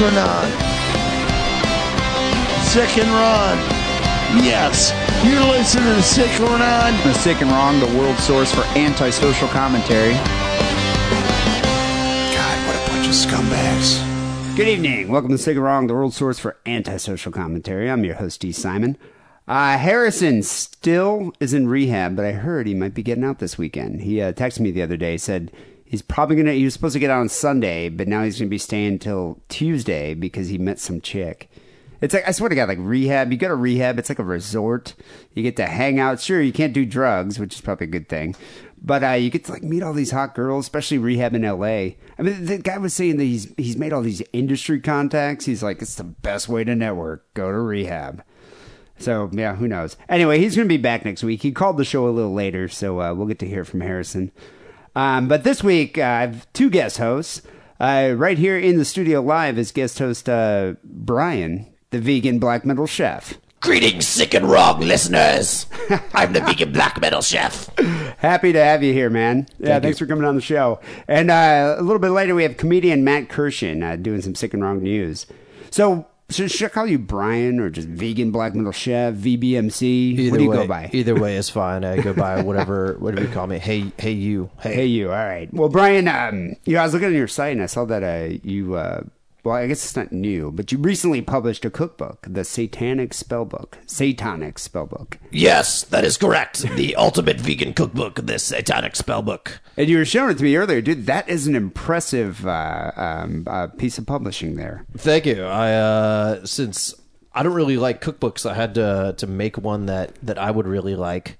Sick and Wrong. Sick and Wrong. Yes, you're listening to Sick and Wrong. The Sick and Wrong, the world source for antisocial commentary. God, what a bunch of scumbags. Good evening. Welcome to Sick and Wrong, the world source for antisocial commentary. I'm your host, Dee Simon. Uh, Harrison still is in rehab, but I heard he might be getting out this weekend. He uh, texted me the other day, said he's probably gonna. He was supposed to get out on Sunday, but now he's gonna be staying till Tuesday because he met some chick. It's like I swear to God, like rehab. You go to rehab, it's like a resort. You get to hang out. Sure, you can't do drugs, which is probably a good thing, but uh, you get to like meet all these hot girls, especially rehab in L.A. I mean, the guy was saying that he's he's made all these industry contacts. He's like, it's the best way to network. Go to rehab. So yeah, who knows? Anyway, he's going to be back next week. He called the show a little later, so uh, we'll get to hear from Harrison. Um, but this week, uh, I have two guest hosts. Uh, right here in the studio live is guest host uh, Brian, the vegan black metal chef. Greetings, sick and wrong listeners. I'm the vegan black metal chef. Happy to have you here, man. Yeah, thanks for coming on the show. And uh, a little bit later, we have comedian Matt Kirshen uh, doing some sick and wrong news. So, so should I call you Brian or just vegan black metal chef, VBMC? what do you way, go by? Either way is fine. I go by whatever whatever you call me. Hey, hey, you. Hey, Hey, you. All right. Well, Brian, um, you know, I was looking at your site and I saw that uh, you, uh, well, I guess it's not new, but you recently published a cookbook, the Seitanic Spellbook. Seitanic Spellbook. Yes, that is correct. The ultimate vegan cookbook, the Seitanic Spellbook. And you were showing it to me earlier, dude. That is an impressive uh, um, uh, piece of publishing there. Thank you. I uh, since I don't really like cookbooks, I had to to make one that that I would really like.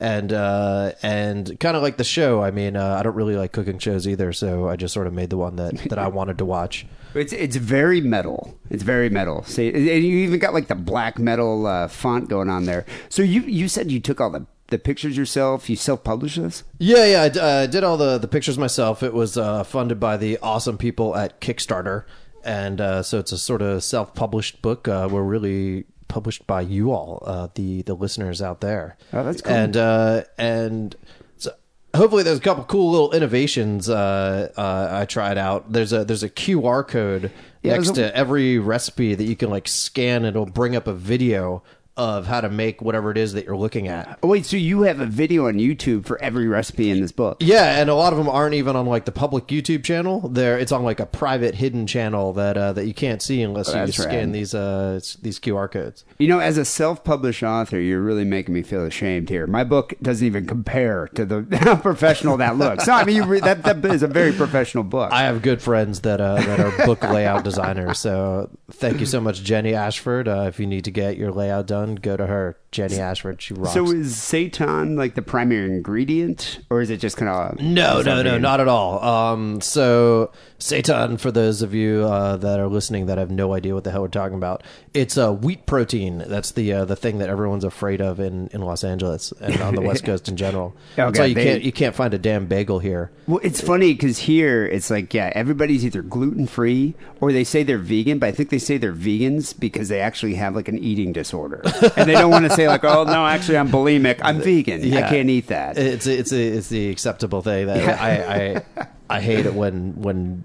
And uh, and kind of like the show. I mean, uh, I don't really like cooking shows either, so I just sort of made the one that, that I wanted to watch. It's it's very metal. It's very metal. See, and you even got like the black metal uh, font going on there. So you you said you took all the the pictures yourself. You self published this. Yeah, yeah, I d- uh, did all the the pictures myself. It was uh, funded by the awesome people at Kickstarter, and uh, so it's a sort of self published book. Uh, we're really published by you all, uh, the the listeners out there. Oh, that's cool. And uh, and so hopefully there's a couple cool little innovations uh, uh, I tried out. There's a there's a QR code Yeah, next a- to every recipe that you can like scan. It'll bring up a video of how to make whatever it is that you're looking at. Oh, wait, so you have a video on YouTube for every recipe in this book? Yeah, and a lot of them aren't even on like the public YouTube channel. There, it's on like a private hidden channel that uh, that you can't see unless you that's scan rad. these uh these QR codes. You know, as a self-published author, you're really making me feel ashamed here. My book doesn't even compare to the how professional that looks. No, I mean, you re- that that is a very professional book. I have good friends that uh, that are book layout designers. So thank you so much, Jenny Ashford. Uh, if you need to get your layout done, go to her, Jenny Ashford. She rocks. so is Satan like the primary ingredient, or is it just kind of No, no, no, not at all. Um, so Seitan, for those of you uh, that are listening that have no idea what the hell we're talking about, it's a wheat protein. That's the uh, the thing that everyone's afraid of in, in Los Angeles and on the West Coast in general. That's Okay, why you they- can't you can't find a damn bagel here. Well, it's funny because here it's like, yeah, everybody's either gluten free or they say they're vegan, but I think they say they're vegans because they actually have like an eating disorder, and they don't want to say like, oh no, actually I'm bulimic, I'm vegan, I can't eat that. It's it's a, it's the acceptable thing that I, I I hate it when when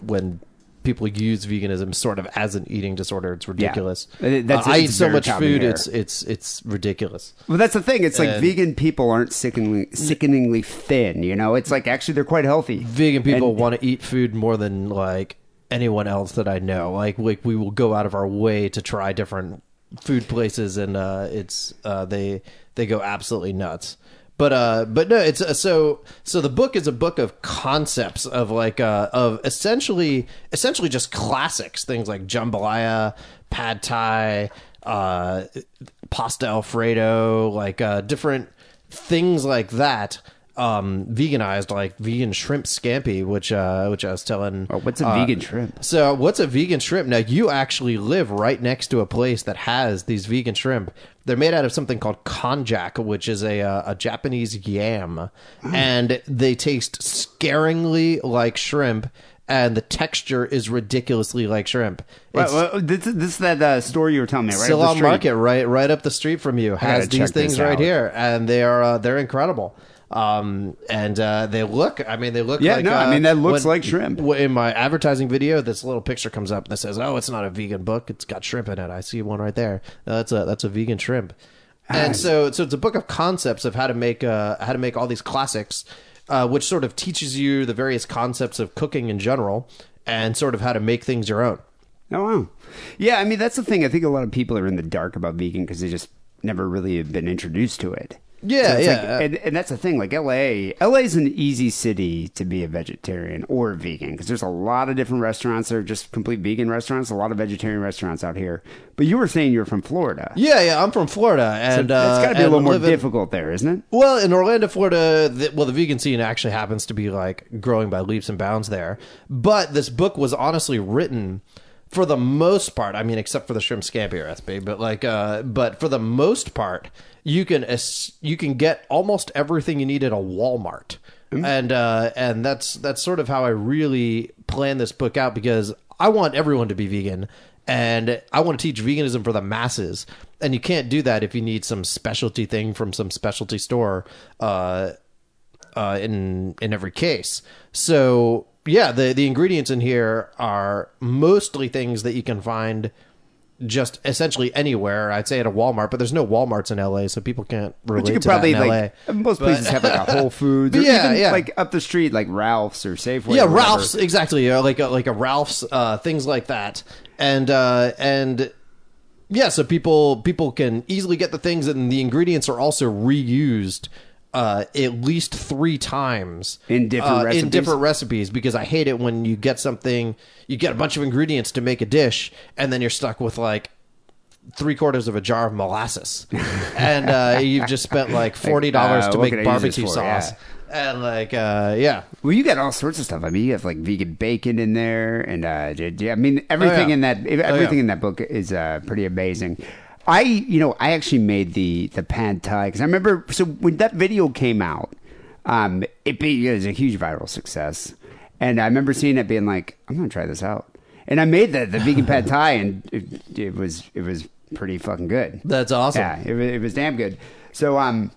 when people use veganism sort of as an eating disorder. It's ridiculous. Uh, that's- Uh, I eat so much food. here. It's it's it's ridiculous. Well, that's the thing. It's like And- vegan people aren't sickeningly, sickeningly thin. You know, it's like actually they're quite healthy. vegan people And- want to eat food more than like anyone else that I know. Like like we will go out of our way to try different food places, and uh, it's uh, they they go absolutely nuts. But uh, but no, it's uh, so so. The book is a book of concepts of like uh, of essentially essentially just classics, things like jambalaya, pad thai, uh, pasta alfredo, like uh, different things like that um veganized like vegan shrimp scampi which uh which i was telling Oh, what's a uh, vegan shrimp? so what's a vegan shrimp now you actually live right next to a place that has these vegan shrimp they're made out of something called konjac which is a uh, a japanese yam and they taste scaringly like shrimp and the texture is ridiculously like shrimp Well, this, this is that uh, store you were telling me, right? Still on. Market, right, right up the street from you, has these things right out. here, and they are uh, they're incredible. Um, and uh, they look. I mean, they look. Yeah, like, no, I uh, mean, that looks like shrimp. In my advertising video, this little picture comes up that says, "Oh, it's not a vegan book. It's got shrimp in it." I see one right there. Uh, that's a that's a vegan shrimp. And so, so it's a book of concepts of how to make uh, how to make all these classics, uh, which sort of teaches you the various concepts of cooking in general, and sort of how to make things your own. Oh wow, yeah. I mean, that's the thing. I think a lot of people are in the dark about vegan because they just never really have been introduced to it. Yeah, it's yeah. like- and, and that's the thing. Like L.A., L.A. is an easy city to be a vegetarian or vegan because there's a lot of different restaurants that are just complete vegan restaurants. A lot of vegetarian restaurants out here. But you were saying you're from Florida. Yeah, yeah. I'm from Florida, and so uh, it's got to be a little more difficult there, isn't it? Well, in Orlando, Florida, the, well, the vegan scene actually happens to be like growing by leaps and bounds there. But this book was honestly written for the most part. I mean, except for the shrimp scampi recipe, but like, uh, but for the most part, you can you can get almost everything you need at a Walmart. And uh, and that's that's sort of how I really plan this book out because I want everyone to be vegan and I want to teach veganism for the masses. And you can't do that if you need some specialty thing from some specialty store uh, uh, in in every case. So yeah, the the ingredients in here are mostly things that you can find just essentially anywhere. I'd say at a Walmart, but there's no WalMarts in LA, so people can't relate But you could to probably that in like LA. most But- places have like a Whole Foods, or Yeah, even yeah. like up the street, like Ralph's or Safeway. yeah, or. Ralph's exactly, yeah, like a, like a Ralph's, uh, things like that, and uh, and yeah, so people people can easily get the things, and the ingredients are also reused. Uh, at least three times In different uh, recipes? In different recipes, because I hate it when you get something, you get a bunch of ingredients to make a dish, and then you're stuck with like three quarters of a jar of molasses, and uh, you've just spent like forty dollars uh, to make can I use this barbecue sauce, Yeah. and like uh, yeah, Well, you got all sorts of stuff. I mean, you have like vegan bacon in there, and uh, j- j- I mean, everything Oh, yeah. in that everything yeah. in that book is uh, pretty amazing. I, you know, I actually made the the pad thai because I remember. So when that video came out, um, it, be, it was a huge viral success, and I remember seeing it being like, I'm gonna try this out, and I made the the vegan pad thai, and it, it was it was pretty fucking good. that's awesome. Yeah, it, was- it was damn good. So, um,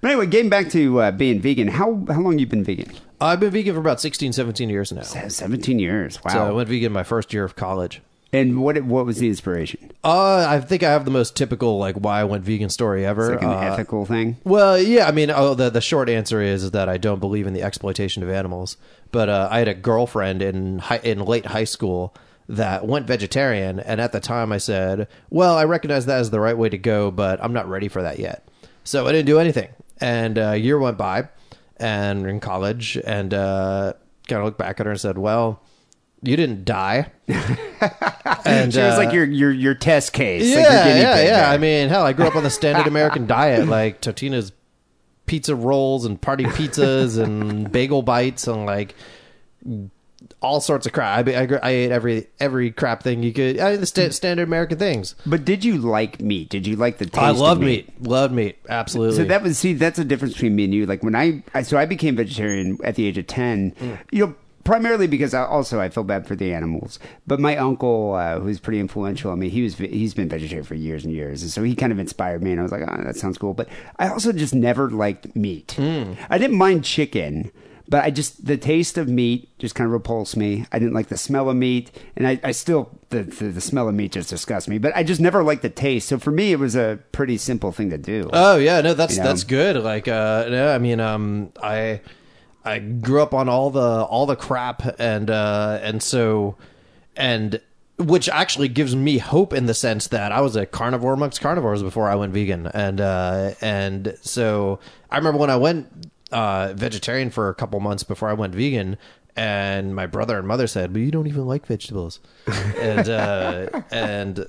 but anyway, getting back to uh, being vegan, how how long you been vegan? I've been vegan for about 16, 17 years now. Seventeen years. Wow. So I went vegan my first year of college. And what what was the inspiration? Uh, I think I have the most typical like why I went vegan story ever. Like an Uh, ethical thing. Well, yeah, I mean, oh, the the short answer is that I don't believe in the exploitation of animals. But uh, I had a girlfriend in high, in late high school that went vegetarian, and at the time I said, "Well, I recognize that as the right way to go, but I'm not ready for that yet." So I didn't do anything, and uh, a year went by, and in college, and uh, kind of looked back at her and said, "Well." You didn't die, and She was uh, like your your your test case. yeah, like yeah, pig yeah. I mean, hell, I grew up on the standard American diet, like Totino's pizza rolls and party pizzas and bagel bites and like all sorts of crap. I, I, I ate every every crap thing you could. I, the sta- standard American things. but did you like meat? Did you like the taste? I love meat. Loved meat. Absolutely. So that was see that's the difference between me and you. Like when I, I so I became vegetarian at the age of ten. Mm. You know, primarily because I, also I feel bad for the animals. But my uncle, uh, who's pretty influential, I mean, he was he's been vegetarian for years and years, and so he kind of inspired me. And I was like, oh, that sounds cool. But I also just never liked meat. Mm. I didn't mind chicken. But I just the taste of meat just kind of repulsed me. I didn't like the smell of meat, and I, I still the, the the smell of meat just disgusts me. But I just never liked the taste. So for me, it was a pretty simple thing to do. Oh yeah, no, that's You know? that's good. Like, uh, no, I mean, um, I I grew up on all the all the crap, and uh, and so and which actually gives me hope in the sense that I was a carnivore amongst carnivores before I went vegan, and uh, and so I remember when I went uh, vegetarian for a couple months before I went vegan. And my brother and mother said, "But you don't even like vegetables," and uh, and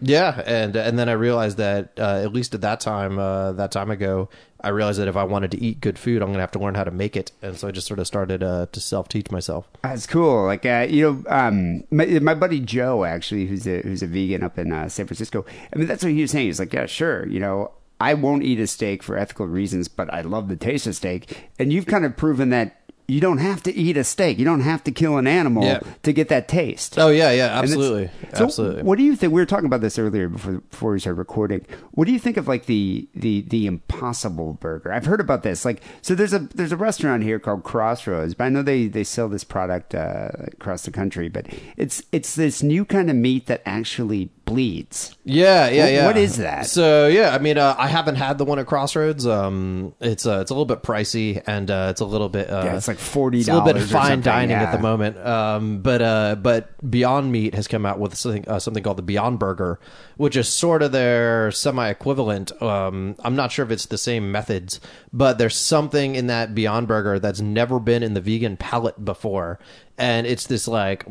yeah, and and then I realized that uh, at least at that time, uh, that time ago, I realized that if I wanted to eat good food, I'm gonna have to learn how to make it, and so I just sort of started uh, to self teach myself. That's cool. Like uh, you know, um, my, my buddy Joe actually, who's a who's a vegan up in uh, San Francisco. I mean, that's what he was saying. He's like, yeah, sure. You know, I won't eat a steak for ethical reasons, but I love the taste of steak. And you've kind of proven that you don't have to eat a steak. You don't have to kill an animal Yeah. to get that taste. Oh yeah, yeah, absolutely, so absolutely. What do you think? We were talking about this earlier before before we started recording. What do you think of like the the the Impossible Burger? I've heard about this. Like, so there's a there's a restaurant here called Crossroads, but I know they they sell this product uh, across the country. But it's it's this new kind of meat that actually bleeds. Yeah, yeah, What- yeah. what is that? So yeah, I mean, uh, I haven't had the one at Crossroads. Um, it's uh, it's a little bit pricey and uh, it's a little bit uh, Yeah, it's like $40 It's a little bit of fine dining yeah. at the moment. Um, but uh, but Beyond Meat has come out with something uh, something called the Beyond Burger, which is sort of their semi equivalent. Um, I'm not sure if it's the same methods, but there's something in that Beyond Burger that's never been in the vegan palate before, and it's this like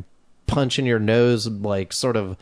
punch in your nose, like sort of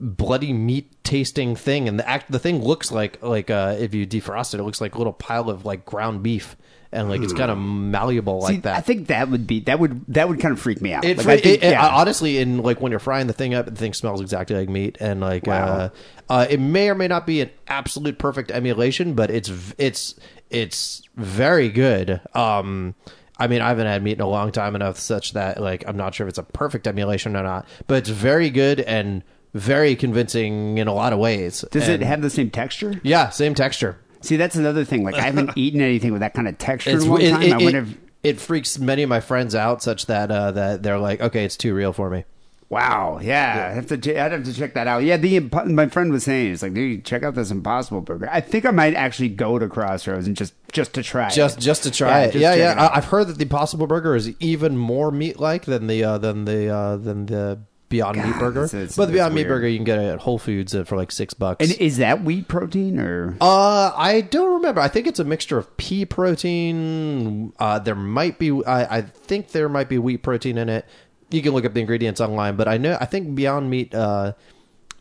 bloody meat tasting thing and the act the thing looks like like uh if you defrost it it looks like a little pile of like ground beef and like it's kind of malleable like that I think that would be that would that would kind of freak me out. it, Like, fr- I think- it- it- yeah. honestly, in like when you're frying the thing up, the thing smells exactly like meat, and like Wow. uh, uh, it may or may not be an absolute perfect emulation, but it's it's it's very good. Um, I mean, I haven't had meat in a long time enough, such that like I'm not sure if it's a perfect emulation or not, but it's very good and very convincing in a lot of ways. Does it have the same texture? Yeah, same texture. See, that's another thing. Like I haven't eaten anything with that kind of texture It's in a long it, time. it, I wonder if it freaks many of my friends out, such that uh, that they're like, okay, it's too real for me. Wow, yeah, I have to. I'd have to check that out. Yeah, the my friend was saying it's like, dude, check out this Impossible Burger. I think I might actually go to Crossroads and just just to try just it. just to try it. Yeah, yeah. it. I, I've heard that the Impossible Burger is even more meat like than the uh, than the uh, than the Beyond Meat Burger. it's- it's- but the Beyond Meat weird. Burger you can get it at Whole Foods for like six bucks. And is that wheat protein or? uh, I don't remember. I think it's a mixture of pea protein. Uh, there might be. I, I think there might be wheat protein in it. You can look up the ingredients online, but I know. I think Beyond Meat uh,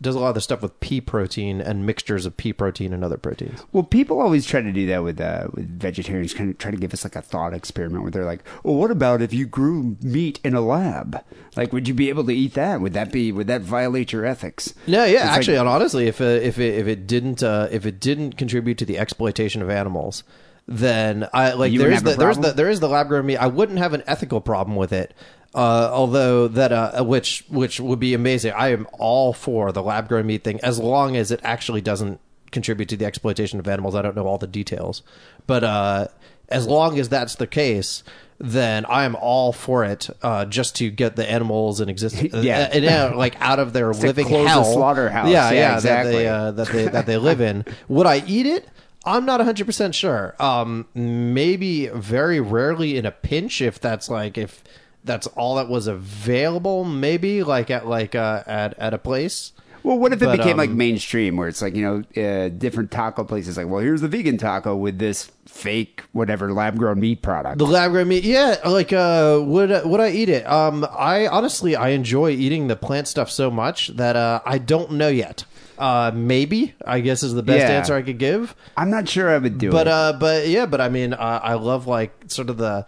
does a lot of the stuff with pea protein and mixtures of pea protein and other proteins. Well, people always try to do that with uh, with vegetarians. Kind of try to give us like a thought experiment where they're like, "Well, what about if you grew meat in a lab? Like, would you be able to eat that? Would that be would that violate your ethics?" No, yeah, It's like- actually, and honestly, if uh, if it, if it didn't uh, if it didn't contribute to the exploitation of animals, then I like there is there wouldn't is have the there's the there is the lab grown meat. I wouldn't have an ethical problem with it. Uh, although that uh, which which would be amazing. I am all for the lab grown meat thing as long as it actually doesn't contribute to the exploitation of animals. I don't know all the details, but uh, as long as that's the case, then I am all for it. Uh, just to get the animals in existence, Yeah. and, uh, like out of their to living hell. slaughterhouse. Yeah, Yeah, yeah, exactly. That they, uh, that they that they live in. Would I eat it? I'm not 100% sure. Um, maybe very rarely in a pinch if that's like if that's all that was available maybe like at like uh, at at a place. Well, what if it But, became like um, mainstream, where it's like you know, uh, different taco places like, well, here's the vegan taco with this fake whatever lab grown meat product. The lab grown meat, yeah. Like, uh, would would I eat it? Um, I honestly I enjoy eating the plant stuff so much that uh, I don't know yet. Uh, maybe I guess is the best Yeah. answer I could give. I'm not sure I would do but it. uh but yeah but i mean uh, i love like sort of the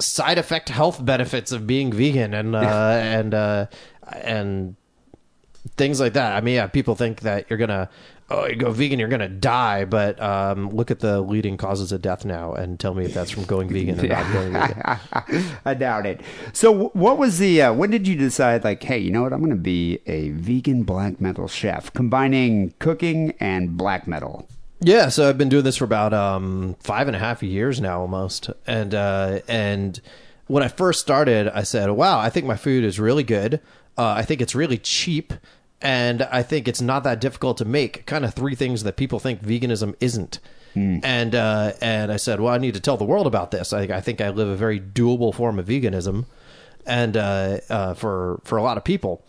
side effect health benefits of being vegan and uh and uh and things like that i mean yeah people think that you're gonna oh you go vegan you're gonna die but um look at the leading causes of death now and tell me if that's from going vegan or not going vegan I doubt it. So, what was the? Uh, when did you decide? Like, hey, you know what? I'm going to be a vegan black metal chef, combining cooking and black metal. Yeah, so I've been doing this for about um, five and a half years now, almost. And uh, and when I first started, I said, "Wow, I think my food is really good. Uh, I think it's really cheap, and I think it's not that difficult to make." Kind of three things that people think veganism isn't. And uh, and I said, "Well, I need to tell the world about this. I, I think I live a very doable form of veganism, and uh, uh, for for a lot of people."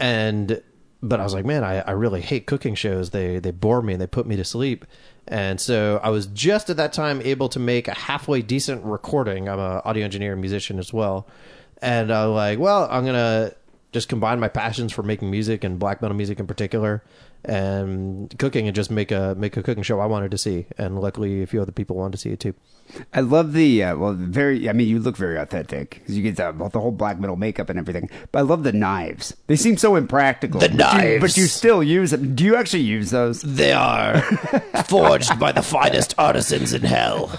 and but I was like, man, I, I really hate cooking shows. They they bore me and they put me to sleep. And so I was just at that time able to make a halfway decent recording. I'm an audio engineer and musician as well. And I was like, well, I'm gonna just combine my passions for making music and black metal music in particular and cooking and just make a make a cooking show I wanted to see. And luckily a few other people wanted to see it too. I love the uh, well, very. I mean, you look very authentic because you get the, the whole black metal makeup and everything. But I love the knives. They seem so impractical. The but you- knives. but you still use them. Do you actually use those? They are forged by the finest artisans in hell.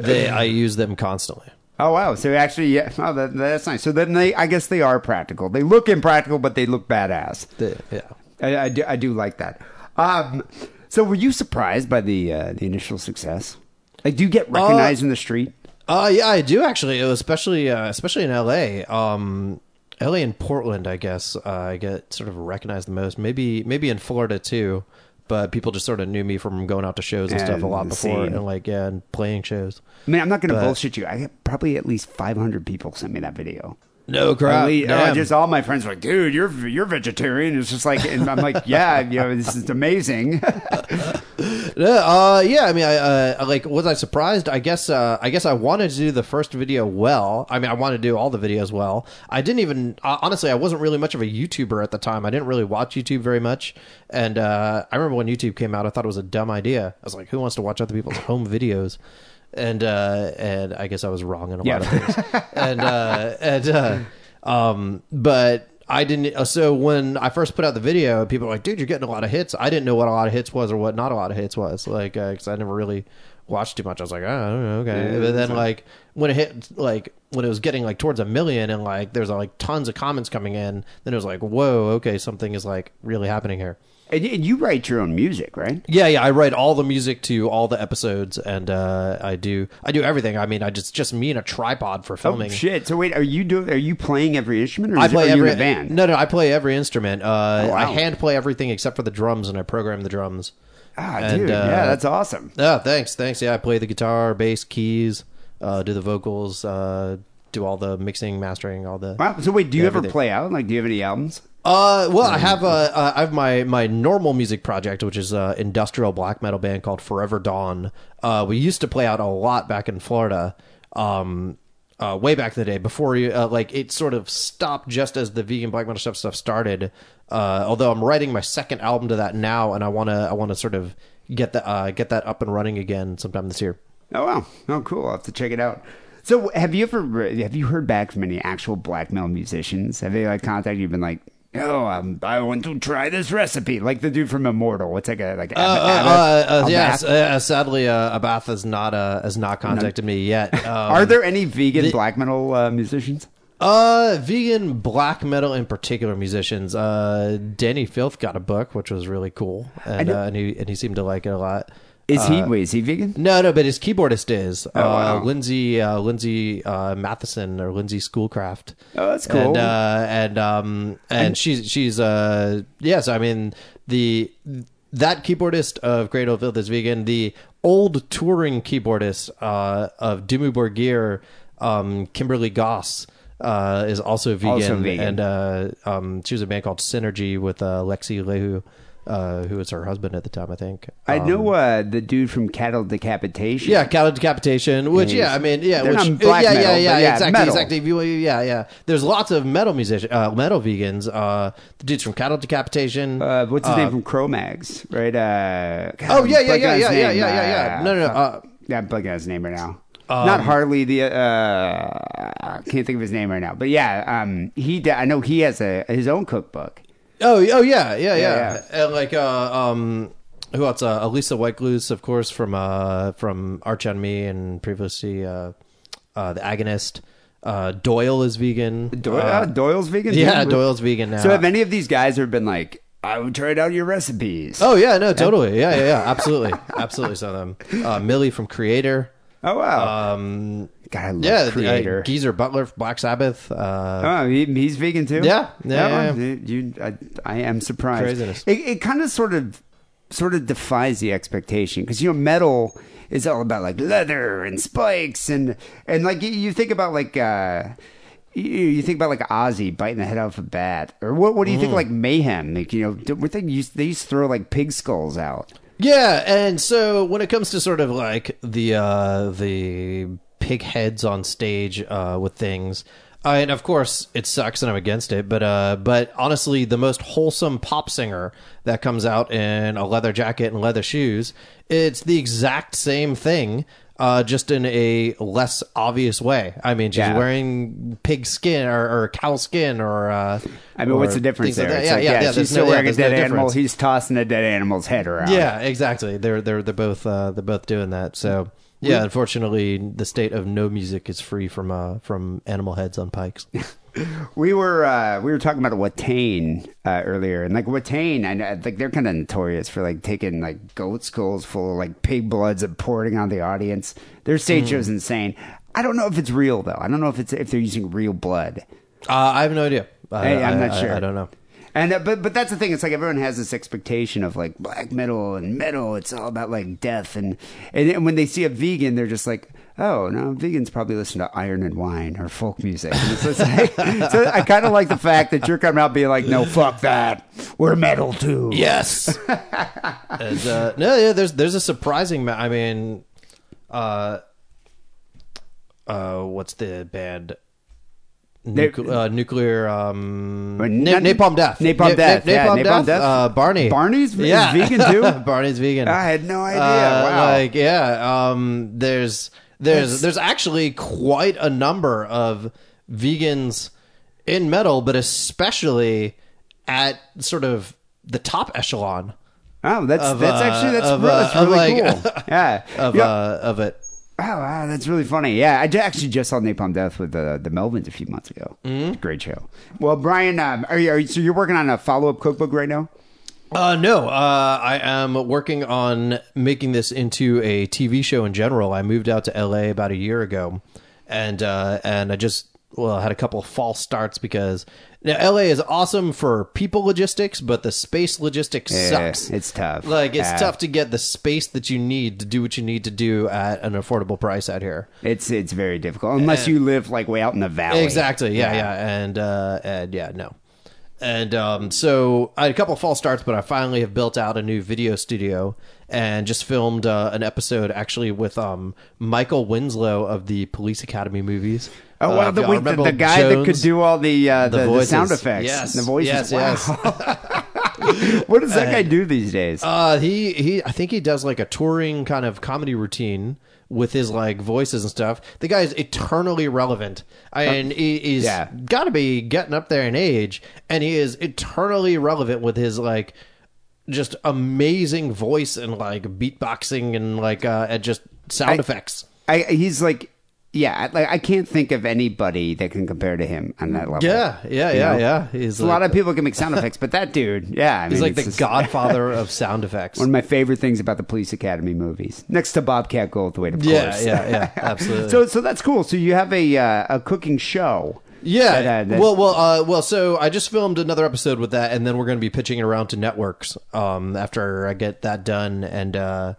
They I use them constantly. Oh wow! So actually, yeah, oh, that, that's nice. So then they, I guess they are practical. They look impractical, but they look badass. The- yeah. I, I do, I do like that. Um, so were you surprised by the uh, the initial success? Like, do you get recognized in the street? Uh, yeah, I do actually, especially uh, especially in L.A. Um, L.A. and Portland, I guess uh, I get sort of recognized the most. Maybe maybe in Florida too, but people just sort of knew me from going out to shows and, stuff a lot before, and like yeah, and playing shows. I mean, I'm not going to bullshit you. I get probably at least 500 people sent me that video. No crap. least- oh, just all my friends were like, dude, you're you're vegetarian. It's just like, and I'm like, yeah, you know, this is amazing. Yeah, uh, yeah. I mean, I uh, like was I surprised? I guess. Uh, I guess I wanted to do the first video well. I mean, I wanted to do all the videos well. I didn't even uh, honestly. I wasn't really much of a YouTuber at the time. I didn't really watch YouTube very much. And uh, I remember when YouTube came out, I thought it was a dumb idea. I was like, who wants to watch other people's home videos? And uh, and I guess I was wrong in a Yeah. lot of things. and uh, and uh, um, but. I didn't. uh, So when I first put out the video, people were like, "Dude, you're getting a lot of hits." I didn't know what a lot of hits was or what not a lot of hits was, like because I never really watched too much. I was like, "Oh, I don't know, okay." Yeah, but then like when it hit, like when it was getting like towards a million, and like there's like tons of comments coming in, then it was like, "Whoa, okay, something is like really happening here." And, you- write your own music, right? Yeah, yeah. I write all the music to all the episodes, and uh, I do I do everything. I mean, I just just me and a tripod for filming. Oh shit! So wait, are you doing? Are you playing every instrument, or I is it- play you every band? No, no, I play every instrument. Uh, Oh, wow. I hand play everything except for the drums, and I program the drums. Ah, And, dude, uh, yeah, that's awesome. Yeah, thanks, thanks. Yeah, I play the guitar, bass, keys, uh, do the vocals, uh, do all the mixing, mastering, all the. Wow. So wait, do you Yeah, ever play out? Like, do you have any albums? Uh, well, I have uh, I have my my normal music project, which is a industrial black metal band called Forever Dawn. Uh, we used to play out a lot back in Florida. Um, uh, way back in the day, before you uh, like it sort of stopped just as the vegan black metal stuff stuff started. Uh, although I'm writing my second album to that now, and I wanna I wanna sort of get that uh, get that up and running again sometime this year. Oh wow! Oh cool! I'll have to check it out. So have you ever have you heard back from any actual black metal musicians? Have they like contacted you? Been like, oh, um, I want to try this recipe, like the dude from Immortal. What's like a like? Uh, uh, uh, uh, yes, uh, sadly, uh, Abbath has not uh, has not contacted me yet. Um, Are there any vegan the- black metal uh, musicians? Uh, vegan black metal in particular musicians. Uh, Dani Filth got a book, which was really cool, and uh, and he and he seemed to like it a lot. Is he? Uh, Wait, is he vegan? No, no, but his keyboardist is uh, Oh, wow. Lindsay uh, Lindsay uh, Matheson or Lindsay Schoolcraft. Oh, that's cool. And uh, and um and she's she's uh yes, I mean the that keyboardist of Cradle of Filth is vegan. The old touring keyboardist uh, of Dimmu Borgir, um, Kimberly Goss. Uh, is also vegan, Also vegan. and uh, um, she was a band called Sinergy with uh, Alexi Laiho, uh, who was her husband at the time, I think. I Um, know uh, the dude from Cattle Decapitation. yeah, cattle decapitation. Which, Yeah, yeah, I mean, yeah, they're which, not black yeah, metal, yeah, but yeah, yeah, exactly, metal. exactly. You- Yeah, yeah. There's lots of metal musician, uh, metal vegans. Uh, the dudes from cattle decapitation. Uh, what's his name from Cro-Mags, right? Uh, God, Oh, yeah, I'm yeah, blanking yeah, on his yeah, yeah, name. yeah, yeah, yeah. No, no, no, uh, yeah, I'm blanking on his name right now. Not Harley. The uh, I can't think of his name right now. But yeah, um, he. d- I know he has a his own cookbook. Oh, oh, yeah, yeah, yeah. Yeah, And like, uh, um, who else? Uh, Alissa White-Gluz, of course, from uh, from Arch Enemy and previously uh, uh, the Agonist. Uh, Doyle is vegan. Doyle, Uh, uh, Doyle's vegan. yeah, too? Doyle's vegan now. So have any of these guys have been like, I would try out your recipes? Oh yeah, no, totally. Yeah, yeah, yeah. Absolutely, absolutely. Some of them. Uh, Mille from Kreator. Oh wow. Um, God, I love yeah, Kreator. Uh, Geezer Butler, Black Sabbath. Uh, Oh, he, he's vegan too. Yeah, yeah, Oh, You, I, I am surprised. Craziness. It, it kind of sort of, sort of defies the expectation because you know metal is all about like leather and spikes and and like you, you think about like. uh you, you think about like Ozzy biting the head off a bat, or what? What do you think? Mm. Like mayhem, like you know, what they used they used to throw like pig skulls out. yeah, and so when it comes to sort of like the uh, the pig heads on stage uh, with things. Uh, and of course, it sucks, and I'm against it. But uh, but honestly, the most wholesome pop singer that comes out in a leather jacket and leather shoes, it's the exact same thing, uh, just in a less obvious way. I mean, she's Yeah. wearing pig skin or, or cow skin, or uh, I mean, what's the difference things like there? Yeah, like, yeah, yeah. she's still no- yeah, wearing a there's no dead animal. He's tossing a dead animal's head around. Yeah, exactly. They're they're they're both uh, they're both doing that. So Yeah, unfortunately, the state of no music is free from uh, from animal heads on pikes. We were uh, we were talking about Watain uh, earlier, and like Watain, I know, like they're kind of notorious for like taking like goat skulls full of like pig bloods and pouring on the audience. Their stage show's insane. I don't know if it's real though. I don't know if it's if they're using real blood. Uh, I have no idea. I, Hey, I'm I- not I- sure. I, don't know. And uh, but but that's the thing. It's like everyone has this expectation of like black metal and metal. It's all about like death and and, and when they see a vegan, they're just like, oh no, vegans probably listen to Iron and Wine or folk music. It's like, so I kind of like the fact that you're coming out being like, no, fuck that. We're metal too. Yes. and, uh, no, yeah. There's there's a surprising. Ma- I mean, uh, uh, what's the band? Nucle- uh, nuclear um, Na- napalm death Napalm Death, Na- yeah, napalm, Napalm death, Death. Uh, Barney Barney's v- is vegan, too? Barney's vegan I had no idea. Uh, wow. Like, yeah, um, there's there's there's actually quite a number of vegans in metal, but especially at sort of the top echelon oh, that's of, that's uh, actually that's, of, re- uh, that's really like- cool. Yeah. of Yeah. uh, of it. Oh, wow, that's really funny. Yeah, I actually just saw Napalm Death with the the Melvins a few months ago. Mm-hmm. Great show. Well, Brian, um, are you, are you so you're working on a follow up cookbook right now? Uh, no, uh, I am working on making this into a TV show in general. I moved out to LA about a year ago, and uh, and I just well had a couple of false starts because now, LA is awesome for people logistics, but the space logistics Yeah, sucks. it's tough. Like it's Yeah. tough to get the space that you need to do what you need to do at an affordable price out here. It's it's very difficult unless you live like way out in the valley. Exactly. Yeah, yeah, and uh, and yeah, no. And um, so I had a couple of false starts, but I finally have built out a new video studio and just filmed uh, an episode actually with um, Michael Winslow of the Police Academy movies. Oh Uh, wow, if the, y'all the, the guy that could do all the uh, the, the sound effects, Yes, the voices. yes, wow. yes. what does that guy do these days? Uh, he he. I think he does like a touring kind of comedy routine with his like voices and stuff. The guy is eternally relevant, and he, he's yeah. got to be getting up there in age, and he is eternally relevant with his like just amazing voice and like beatboxing and like uh, and just sound I- effects. I, he's like, yeah, like I can't think of anybody that can compare to him on that level. Yeah, yeah, You yeah, know? yeah. He's a like, lot of people can make sound effects, but that dude, yeah, I he's like the just- godfather of sound effects. One of my favorite things about the Police Academy movies, next to Bobcat Goldthwait, of Yeah, course. yeah, yeah, absolutely. so, so that's cool. So you have a uh, a cooking show. Yeah. That, uh, that- well, well, uh, well. So I just filmed another episode with that, and then we're going to be pitching it around to networks um, after I get that done, and uh,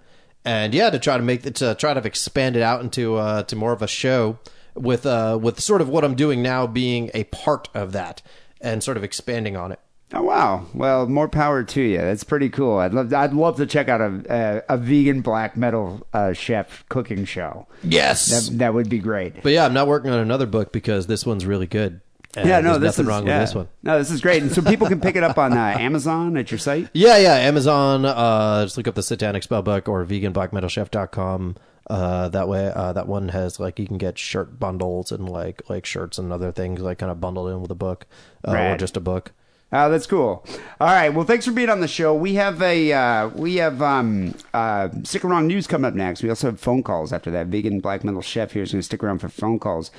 and yeah, to try to make to try to expand it out into uh, to more of a show with uh, with sort of what I'm doing now being a part of that, and sort of expanding on it. Oh wow! Well, more power to you. That's pretty cool. I'd love I'd love to check out a a, a vegan black metal uh, chef cooking show. Yes. That that would be great. but yeah, I'm not working on another book because this one's really good. And yeah, no, this nothing is wrong yeah. with this one. No, this is great, and so people can pick it up on uh, Amazon at your site. Yeah, yeah. Amazon. Uh, just look up the Seitanic Spellbook or veganblackmetalchef.com. Uh, that way, uh, that one has like you can get shirt bundles and like like shirts and other things like kind of bundled in with a book uh, or just a book. Oh, that's cool. All right. Well, thanks for being on the show. We have a uh, we have um, uh, stick around news coming up next. We also have phone calls after that. Vegan black metal chef here is going to stick around for phone calls.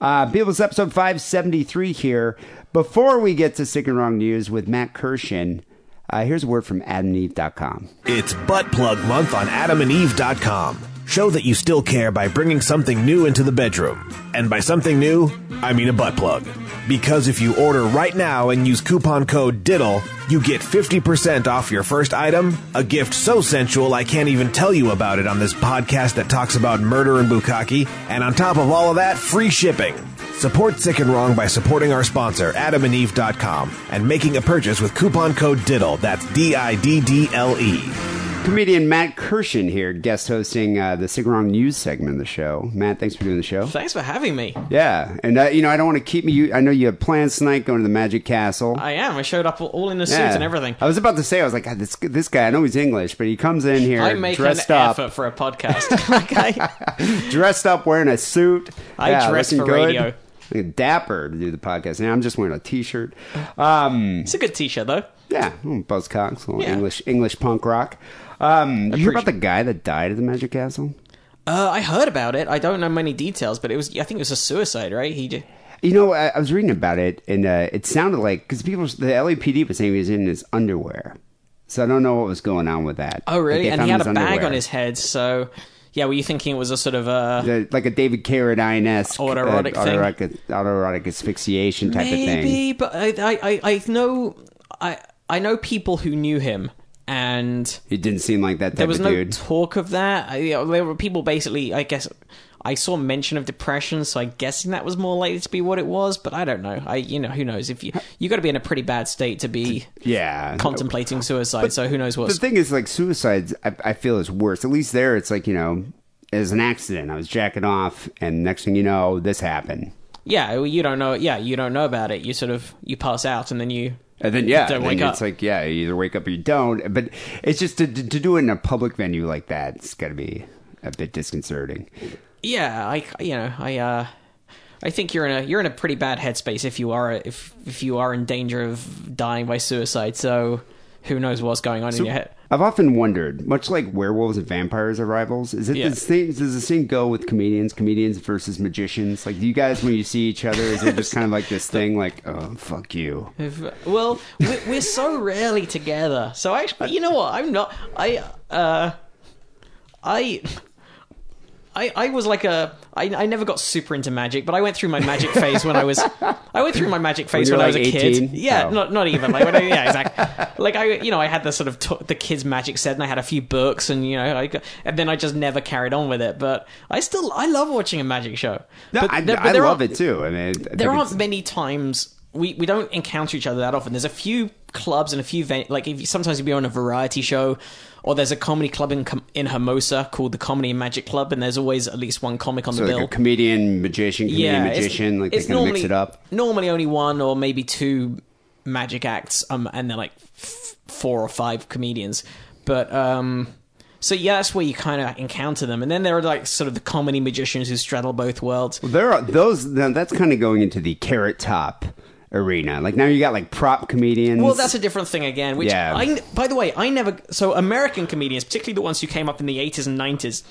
Uh, People's episode five seventy three here. Before we get to Sick and Wrong news with Matt Kirshen, uh, here's a word from AdamandEve.com. It's Butt Plug Month on AdamandEve.com. Show that you still care by bringing something new into the bedroom. And by something new, I mean a butt plug. Because if you order right now and use coupon code DIDDLE, you get 50% off your first item, a gift so sensual I can't even tell you about it on this podcast that talks about murder and bukkake, and on top of all of that, free shipping. Support Sick and Wrong by supporting our sponsor, adamandeve.com, and making a purchase with coupon code DIDDLE. That's D I D D L E. Comedian Matt Kirshen here, guest hosting uh, the and Wrong News segment of the show. Matt, thanks for doing the show. Thanks for having me. Yeah, and uh, you know I don't want to keep you. I know you have plans tonight going to the Magic Castle. I am. I showed up all in a suit Yeah. and everything. I was about to say, I was like, God, this this guy. I know he's English, but he comes in here I make an dressed up, effort for a podcast. okay. dressed up, wearing a suit. I yeah, dress looking for good. radio. Dapper to do the podcast. Now I'm just wearing a t-shirt. Um, It's a good t-shirt though. yeah, Buzzcocks, little Yeah. English English punk rock. Um, you hear about the guy that died at the Magic Castle? Uh, I heard about it. I don't know many details, but it was. I think it was a suicide, right? He did. You know, I, I was reading about it, and uh, it sounded like because people, the LAPD was saying he was in his underwear, so I don't know what was going on with that. Oh, really? And he had a bag underwear. on his head. So, yeah. Were you thinking it was a sort of a The- like a David Carradine esque oh, Autoerotic uh, thing? autoerotic, autoerotic asphyxiation type of thing. maybe? But I, I, I, know, I, I know people who knew him, and It didn't seem like that type there was of no dude. talk of that. I, you know, there were people basically, I guess. I saw mention of depression, so I'm guessing that was more likely to be what it was. But I don't know. I, you know, who knows? If you you got to be in a pretty bad state to be yeah, contemplating suicide. so who knows what The thing is, like suicides, I, I feel is worse. At least there, it's like you know, it was an accident. I was jacking off, and next thing you know, this happened. Yeah, well, you don't know. Yeah, you don't know about it. You sort of you pass out, and then you And then yeah, Don't wake it's up. like yeah, you either wake up or you don't. But it's just to, to, to do it in a public venue like that, it's got to be a bit disconcerting. Yeah, I you know I uh I think you're in a you're in a pretty bad headspace if you are if if you are in danger of dying by suicide. So who knows what's going on in your head? I've often wondered, much like werewolves and vampires are rivals, is it Yeah. the same? Does the same go with comedians, comedians versus magicians? Like, do you guys, when you see each other, is it just kind of like this thing, like, oh, fuck you? If- well, we're, we're so rarely together. So actually, you know what? I'm not. I uh, I. I, I was like a I, I never got super into magic, but I went through my magic phase when I was I went through my magic phase you when, were I was a 18? kid. Yeah, Oh. not not even like when I, yeah exactly. Like I you know I had the sort of t- the kids magic set and I had a few books and you know I got, and then I just never carried on with it. But I still I love watching a magic show. No, but I, there- I there love it too. I mean, I there aren't many times we, we don't encounter each other that often. There's a few clubs and a few ven- like if you, sometimes you'll be on a variety show, or there's a comedy club in in Hermosa called the Comedy and Magic Club, and there's always at least one comic on so the like bill. a comedian, magician, comedian, it's- magician. like they it's kind of mix it up. Normally only one or maybe two magic acts, um, and then like f- four or five comedians. But um, so yeah, that's where you kind of encounter them, and then there are like sort of the comedy magicians who straddle both worlds. There are those. Now that's kind of going into the carrot top arena. Like now you got like prop comedians. Well, that's a different thing again. Which Yeah. I, by the way, I never. So American comedians, particularly the ones who came up in the eighties and nineties,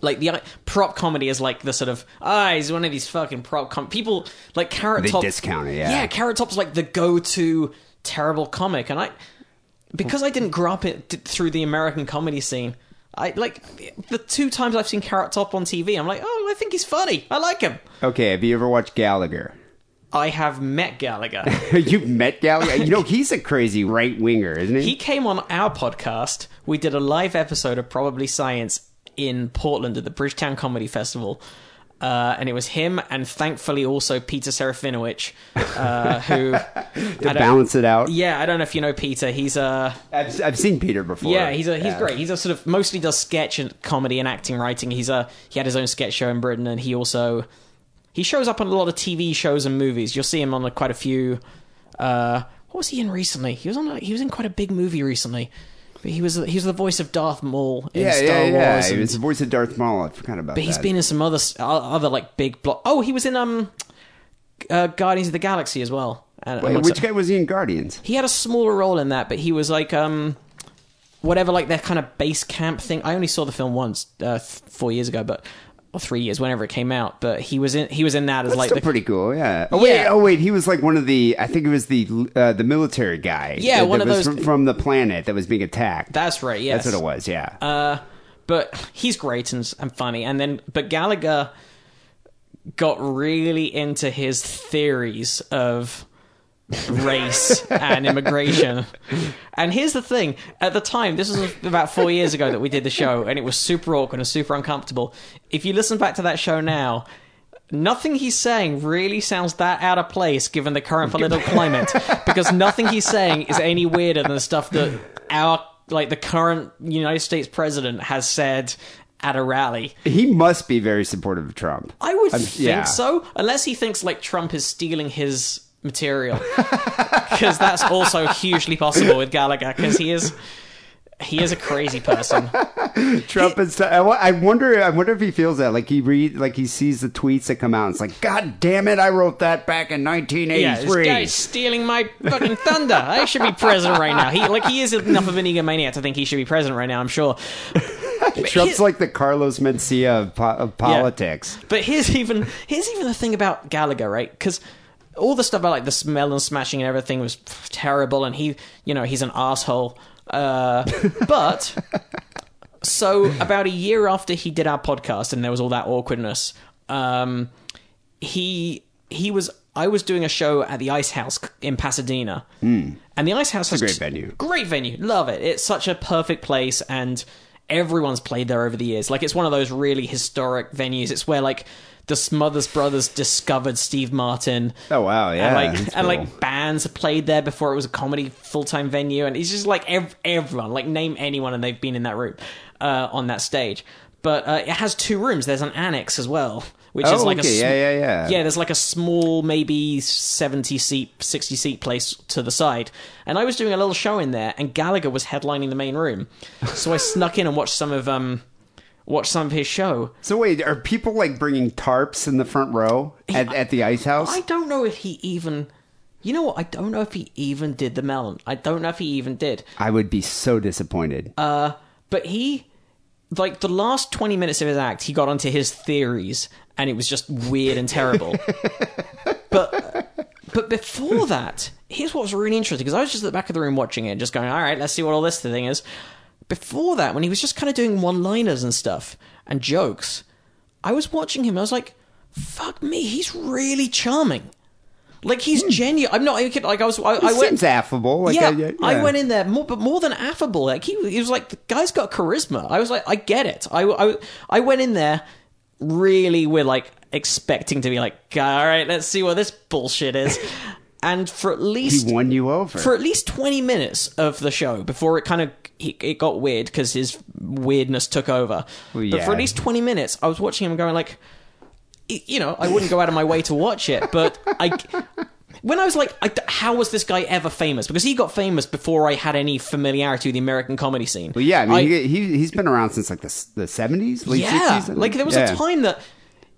like the prop comedy is like the sort of ah, he's one of these fucking prop com- people like Carrot They Top. discount it, yeah. yeah. Carrot Top's like the go-to terrible comic, and I because I didn't grow up it, through the American comedy scene. I like the two times I've seen Carrot Top on TV. I'm like, oh, I think he's funny. I like him. okay. Have you ever watched Gallagher? I have met Gallagher. You've met Gallagher. you know he's a crazy right winger, isn't he? He came on our podcast. We did a live episode of Probably Science in Portland at the Bridgetown Comedy Festival. Uh, and it was him and thankfully also Peter Serafinowicz, uh, who to balance it out. Yeah, I don't know if you know Peter. He's a I've, I've seen Peter before. yeah, he's a he's great. He's a sort of mostly does sketch and comedy and acting writing. He's a he had his own sketch show in Britain, and he also he shows up on a lot of TV shows and movies. You'll see him on quite a few. Uh, what was he in recently? He was on a, he was in quite a big movie recently. But he was he was the voice of Darth Maul in Yeah, Star yeah, yeah. Wars. He and- was the voice of Darth Maul. I forgot about but he's that. been in some other other like big block. Oh, he was in um uh, Guardians of the Galaxy as well. And, Wait, which guy was he in Guardians? he had a smaller role in that, but he was like um whatever like their kind of base camp thing. I only saw the film once uh, four years ago, but or three years whenever it came out. But he was in he was in that as That's like still the, pretty cool. Yeah. Oh wait. Oh wait. He was like one of the. I think it was the uh, the military guy. Yeah, that, one that of those- From, from the planet that was being attacked. that's right. Yeah, That's what it was. Yeah. Uh, but he's great and, and funny. And then, but Gallagher got really into his theories of race and immigration. And here's the thing: at the time, this was about four years ago that we did the show, and it was super awkward and super uncomfortable. If you listen back to that show now. Nothing he's saying really sounds that out of place given the current political climate, because nothing he's saying is any weirder than the stuff that our like the current United States president has said at a rally. he must be very supportive of Trump. I would I'm- think yeah. so, unless he thinks like Trump is stealing his material, because that's also hugely possible with Gallagher, because he is he is a crazy person. Trump is. I wonder. I wonder if he feels that. Like he read. Like he sees the tweets that come out. And it's like, God damn it! I wrote that back in Yeah, this 1983. guy's stealing my fucking thunder. I should be president right now. He like he is enough of an egomaniac to think he should be president right now. I'm sure. Trump's here- like the Carlos Mencia of, po- of politics. But here's even here's even the thing about Gallagher, right? Because all the stuff about like the smell and smashing and everything was terrible, and he, you know, he's an asshole. Uh, but so about a year after he did our podcast, and there was all that awkwardness, um, he he was. I was doing a show at the Ice House in Pasadena, and the Ice House has a great venue. Great venue, love it. It's such a perfect place, and everyone's played there over the years. Like it's one of those really historic venues. It's where like the Smothers Brothers discovered Steve Martin. Oh, wow, yeah, and like and cool. like bands have played there before it was a comedy full time venue, and it's just like ev- everyone, like name anyone, and they've been in that room uh, on that stage. But uh, it has two rooms. There's an annex as well, which Oh, is like a sm- yeah, yeah, yeah. yeah. There's like a small, maybe seventy seat, sixty seat place to the side, and I was doing a little show in there, and Gallagher was headlining the main room, so I snuck in and watched some of um, watched some of his show. So wait, are people like bringing tarps in the front row at, at the Ice House? I don't know if he even. You know what? I don't know if he even did the melon. I don't know if he even did. I would be so disappointed. Uh, but he, like the last twenty minutes of his act, he got onto his theories, and it was just weird and terrible. but but before that, here's what was really interesting because I was just at the back of the room watching it, just going, "All right, let's see what all this thing is." Before that, when he was just kind of doing one-liners and stuff and jokes, I was watching him. I was like, "Fuck me, he's really charming." Like he's genuine. I'm not. Like I was, I, Hmm. he I went. seems affable. Like, yeah, uh, yeah, I went in there more, but more than affable. Like he, he was like, the guy's got charisma. I was like, I get it. I, I, I went in there really with like expecting to be like, all right, let's see what this bullshit is. and for at least He won you over. for at least 20 minutes of the show before it kind of it got weird because his weirdness took over Well, but for at least 20 minutes i was watching him going like you know i wouldn't go out of my way to watch it but i when i was like I, how was this guy ever famous because he got famous before i had any familiarity with the american comedy scene Well, yeah, I mean, he, he he's been around since like the the seventies, late yeah, sixties. like there was yeah. a time that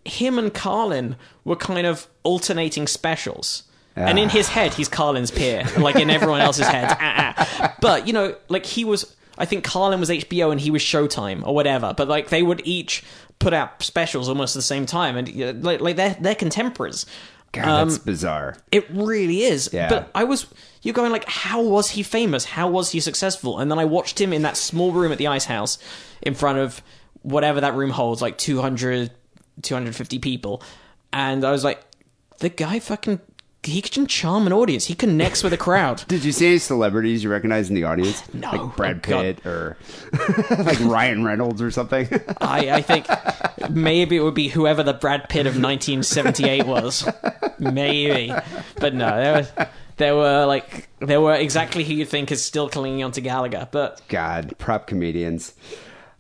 him and Carlin were kind of alternating specials. And in Ah. his head, he's Carlin's peer, like in everyone else's head. Ah, ah. But you know, like he was. I think Carlin was HBO and he was Showtime or whatever. But like they would each put out specials almost at the same time, and like like they're they're contemporaries. God, Um, that's bizarre. It really is. Yeah. But I was you're going like, how was he famous? How was he successful? And then I watched him in that small room at the Ice House in front of whatever that room holds, like 200, 250 people. And I was like, the guy fucking he can charm an audience. He connects with a crowd. Did you see any celebrities you recognize in the audience? No. like Brad Oh, Pitt or like Ryan Reynolds or something. I, I think maybe it would be whoever the Brad Pitt of 1978 was. Maybe. But no, there was there were like there were exactly who you think is still clinging on to Gallagher. But God, prop comedians.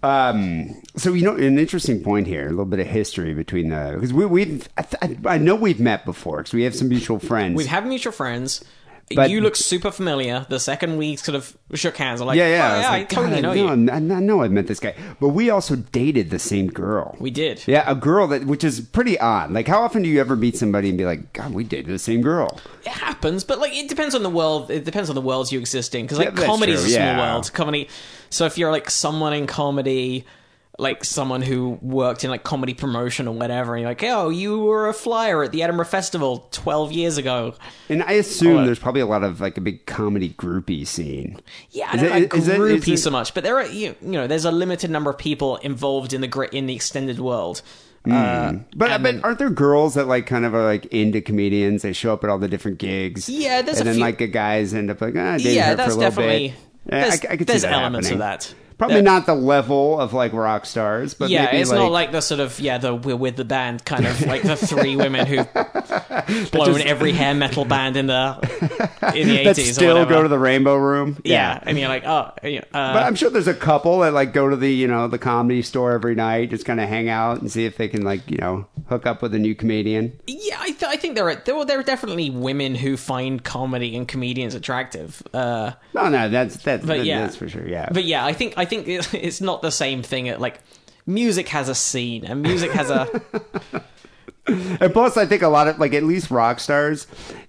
Um, so you know, an interesting point here, a little bit of history between the because we, we've I, th- I know we've met before because we have some mutual friends. We've had mutual friends. But- you look super familiar. The second we sort of shook hands, I'm like, yeah, yeah, oh, I, yeah, I totally know I you. know, I know I've met this guy, but we also dated the same girl. We did. Yeah, a girl that, which is pretty odd. Like, how often do you ever meet somebody and be like, "God, we dated the same girl"? It happens, but like it depends on the world. It depends on the worlds you exist in. Because like that's comedy is a small yeah. world. Comedy. So if you're like someone in comedy, like someone who worked in like comedy promotion or whatever, and you're like, oh, you were a flyer at the Edinburgh Festival twelve years ago. And I assume Oh, there's probably a lot of like a big comedy groupie scene. Yeah, I Is don't it- like is it- is groupie it- so much, but there are you, you know there's a limited number of people involved in the gr- in the extended world. Uh, But and- but aren't there girls that like kind of are like into comedians? They show up at all the different gigs. Yeah, there's and a then few- like the guys end up like ah, dating yeah, her that's for a little definitely bit. Yeah, there's, I, I could there's see that elements happening. of that. Probably There- not the level of like rock stars, but yeah, it's not like the sort of yeah the we're with the band kind of like the three women who've blown every hair metal band in the in the eighties. still go to the Rainbow Room. yeah. and you're like oh uh, But I'm sure there's a couple that like go to the you know the comedy store every night, just kind of hang out and see if they can like you know hook up with a new comedian. yeah. I, th- I think there are there were, there are definitely women who find comedy and comedians attractive. Uh, No, no, that's that's but yeah, that's for sure. Yeah, But yeah, I think I think it's not the same thing. At, like music has a scene, and music has a And plus, I think a lot of like at least rock stars,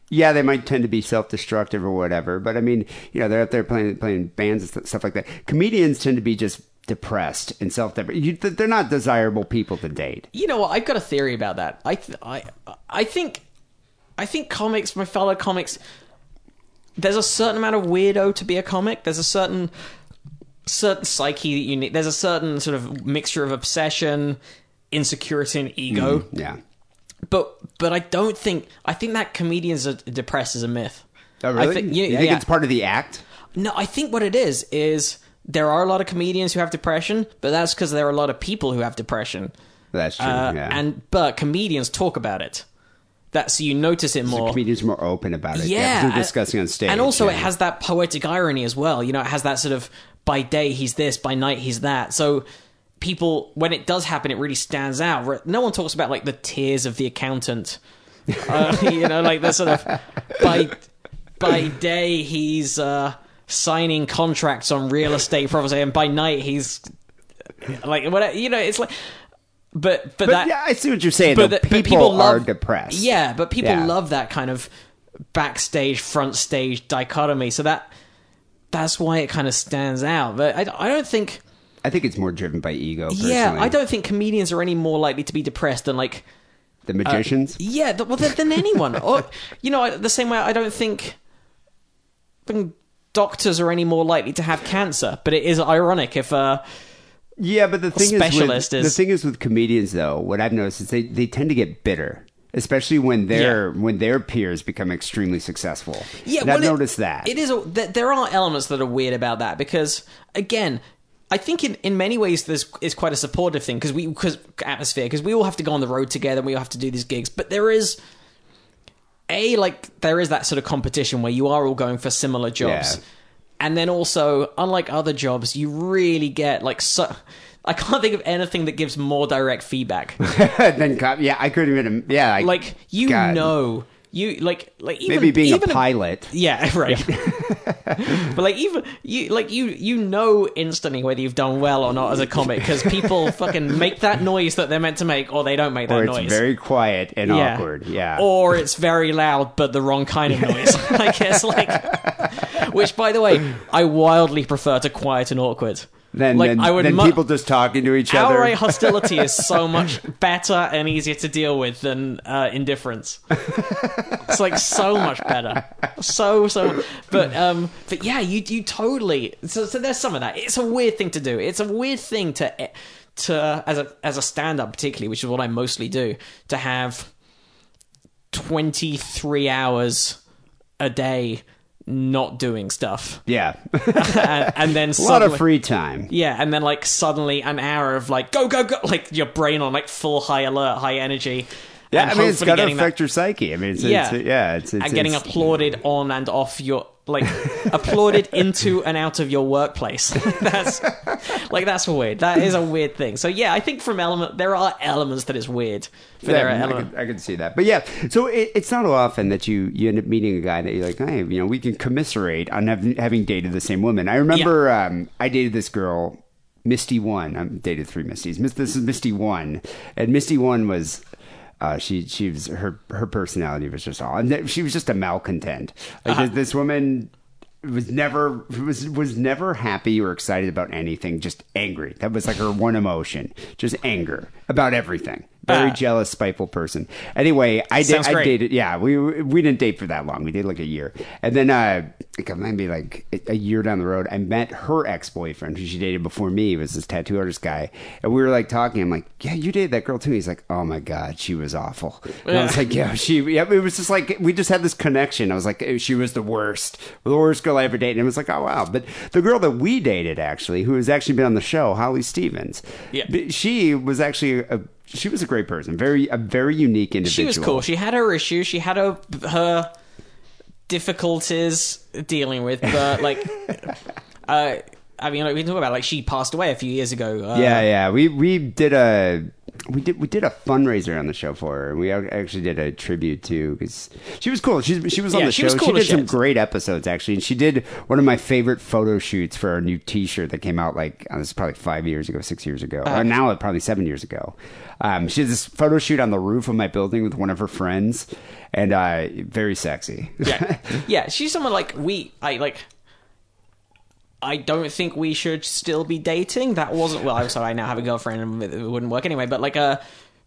yeah, they might tend to be self-destructive or whatever. But I mean, you know, they're out there playing playing bands and stuff like that. Comedians tend to be just depressed and self-deprecating. They're not desirable people to date. You know what? I've got a theory about that. I th- I I think I think comics, my fellow comics, there's a certain amount of weirdo to be a comic. There's a certain certain psyche that you need. There's a certain sort of mixture of obsession, insecurity, and ego. Yeah. But but I don't think I think that comedians are depressed is a myth. Oh, really? I think, you yeah, think yeah. it's part of the act? No, I think what it is is there are a lot of comedians who have depression, but that's because there are a lot of people who have depression. That's true. Uh, yeah. And but comedians talk about it. That's so you notice it So more. comedians are more open about it. yeah, they're and- discussing on stage. and also it has that poetic irony as well. You know, it has that sort of by day he's this, by night he's that. So people, when it does happen, it really stands out. No one talks about like the tears of the accountant. Uh, you know, like the sort of by by day he's uh, signing contracts on real estate property, and by night he's like what You know, it's like. But but, But that yeah, I see what you're saying. but, the- but people, are love, depressed. Yeah, but people Yeah. love that kind of backstage, front stage dichotomy. So that that's why it kind of stands out. But I, I don't think. I think it's more driven by ego. Personally. Yeah, I don't think comedians are any more likely to be depressed than like. The magicians. Yeah, th- well, than, than anyone. or you know, the same way I don't think. Doctors are any more likely to have cancer, but it is ironic if uh, Yeah, but the thing specialist is, with, is- the thing is with comedians though. What I've noticed is they, they tend to get bitter, especially when their when their peers become extremely successful. Yeah, and I've well, it- noticed that. It is. A, th- there are elements that are weird about that because, again, I think in, in many ways this is quite a supportive thing because we because atmosphere because we all have to go on the road together and we all have to do these gigs, but there is a like there is that sort of competition where you are all going for similar jobs, Yeah. and then also unlike other jobs, you really get like so. I can't think of anything that gives more direct feedback. than cop, yeah, I couldn't even. Yeah, I, Like you God. know, you like like even, maybe being even a pilot. yeah, right. but like even you like you you know instantly whether you've done well or not as a comic because people fucking make that noise that they're meant to make or they don't make that Or it's noise. very quiet and yeah. awkward. Yeah. Or it's very loud but the wrong kind of noise. I guess like which by the way, I wildly prefer to quiet and awkward. Then like then, I would mu- people just talking to each other. Outright hostility is so much better and easier to deal with than uh, indifference. it's like so much better, so so. But um, but yeah, you you totally. So so there's some of that. It's a weird thing to do. It's a weird thing to to as a as a stand up particularly, which is what I mostly do, to have twenty three hours a day not doing stuff, yeah, and, and then a lot of free time. yeah, and then like suddenly an hour of like go go go, like your brain on like full high alert, high energy. Yeah, I mean, it's got to getting that- affect your psyche. I mean, it's, Yeah. it's, yeah, it's, it's and getting applauded on and off your like applauded into and out of your workplace. that's like that's weird. That is a weird thing. So yeah, I think from element there are elements that is weird. But there Yeah, I, could, I could see that. But yeah, so it, it's not often that you, you end up meeting a guy that you're like, hey, you know, we can commiserate on having, having dated the same woman. I remember um, I dated this girl, Misty One. I dated three Misties. This is Misty One. And Misty One was. Uh, she she was her her personality was just all and she was just a malcontent. Like Uh-huh. this, this woman was never was was never happy or excited about anything. Just angry. That was like her one emotion. Just anger about everything. Very Ah. jealous, spiteful person. Anyway, I did. I dated. Yeah, we we didn't date for that long. We did like a year, and then uh, maybe like a- year down the road, I met her ex boyfriend who she dated before me. Was this tattoo artist guy, and we were like talking. I'm like, yeah, you dated that girl too. He's like, oh my god, she was awful. And I was like, yeah, she. Yeah, it was just like we just had this connection. I was like, she was the worst, the worst girl I ever dated. And it was like, oh wow. But the girl that we dated actually, who has actually been on the show, Holly Stevens. Yeah. she was actually a. She was a great person, very a very unique individual. She was cool. She had her issues. She had her her difficulties dealing with, but like, uh, I mean, like, we can talk about like she passed away a few years ago. Uh, yeah, yeah. We we did a we did we did a fundraiser on the show for her. and We actually did a tribute to because she was cool. She's she was on Yeah, the she show. was cool she did some shit. great episodes actually, and she did one of my favorite photo shoots for our new T-shirt that came out like uh, this is probably five years ago, six years ago, Uh-huh. or now probably seven years ago. Um, she did this photo shoot on the roof of my building with one of her friends, and uh, very sexy. yeah, yeah. She's someone like we. I like. I don't think we should still be dating. That wasn't well. I'm sorry. I now have a girlfriend, and it wouldn't work anyway. But like uh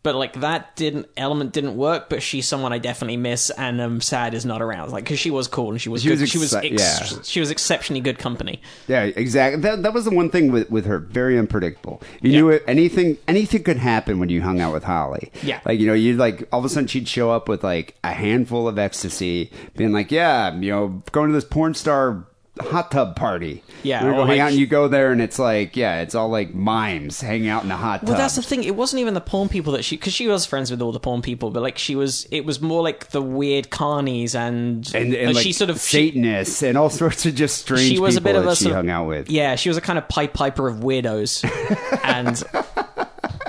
but like that didn't element didn't work. But she's someone I definitely miss, and I'm sad is not around. Like because she was cool and she was She good. was she was ex- yeah. she was exceptionally good company. Yeah, exactly. That, that was the one thing with, with her, very unpredictable. You knew it, anything anything could happen when you hung out with Holly. Yeah. like you know, you'd like all of a sudden she'd show up with like a handful of ecstasy, being like, "Yeah, you know, going to this porn star." Hot tub party. Yeah, We're gonna or go hang like- out and you go there and it's like, yeah, it's all like mimes hanging out in a hot tub. Well, that's the thing. It wasn't even the porn people that she, because she was friends with all the porn people, but like she was, it was more like the weird carnies and and, and like she sort of she, Satanists and all sorts of just strange she was a bit of a she of- hung out with. Yeah, she was a kind of pipe piper of weirdos, and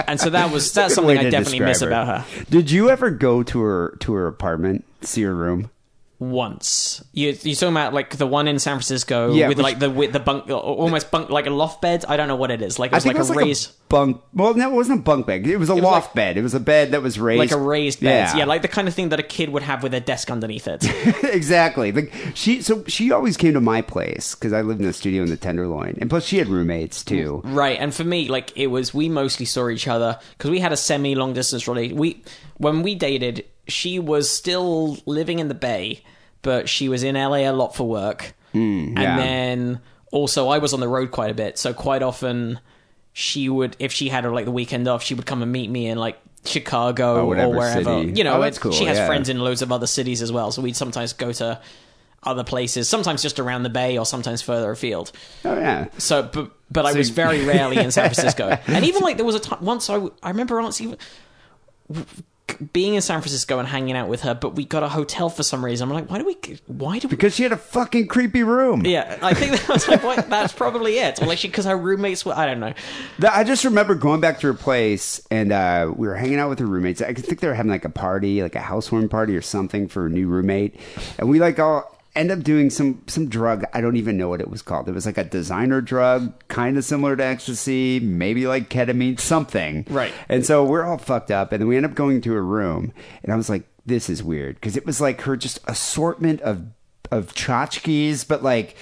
and so that was that's something I definitely miss about her. Did you ever go to her to her apartment, see her room? Once you you talking about like the one in San Francisco Yeah, with which- like the with the bunk almost bunk like a loft bed. I don't know what it is. Like it was like it was a like raised. a bunk. Well, no, it wasn't a bunk bed. It was a was loft like- bed. It was a bed that was raised, like a raised bed, Yeah, yeah. like the kind of thing that a kid would have with a desk underneath it. exactly. Like she, so she always came to my place because I lived in the studio in the Tenderloin, and plus she had roommates too. Right, and for me, like it was, we mostly saw each other because we had a semi long distance relationship. We when we dated, she was still living in the Bay, but she was in LA a lot for work, and yeah. then also I was on the road quite a bit, so quite often she would, if she had like the weekend off, she would come and meet me in like. Chicago Oh, or wherever, city. you know. Oh, it- cool, She has yeah. friends in loads of other cities as well, so we'd sometimes go to other places, sometimes just around the bay, or sometimes further afield. Oh yeah. So, but but I was very rarely in San Francisco, and even like there was a time once I I remember once even being in San Francisco and hanging out with her, but we got a hotel for some reason. I'm like, why do we? Why do we? Because she had a fucking creepy room. Yeah, I think that was like what, that's probably it. Or like she because her roommates were I don't know. I just remember going back to her place and uh, we were hanging out with her roommates. I think they were having like a party, like a housewarming party or something for a new roommate. And we like all end up doing some some drug. I don't even know what it was called. It was like a designer drug, kind of similar to ecstasy, maybe like ketamine, something. Right. And so we're all fucked up, and then we end up going to a room, and I was like, "This is weird," because it was like her just assortment of of tchotchkes, but like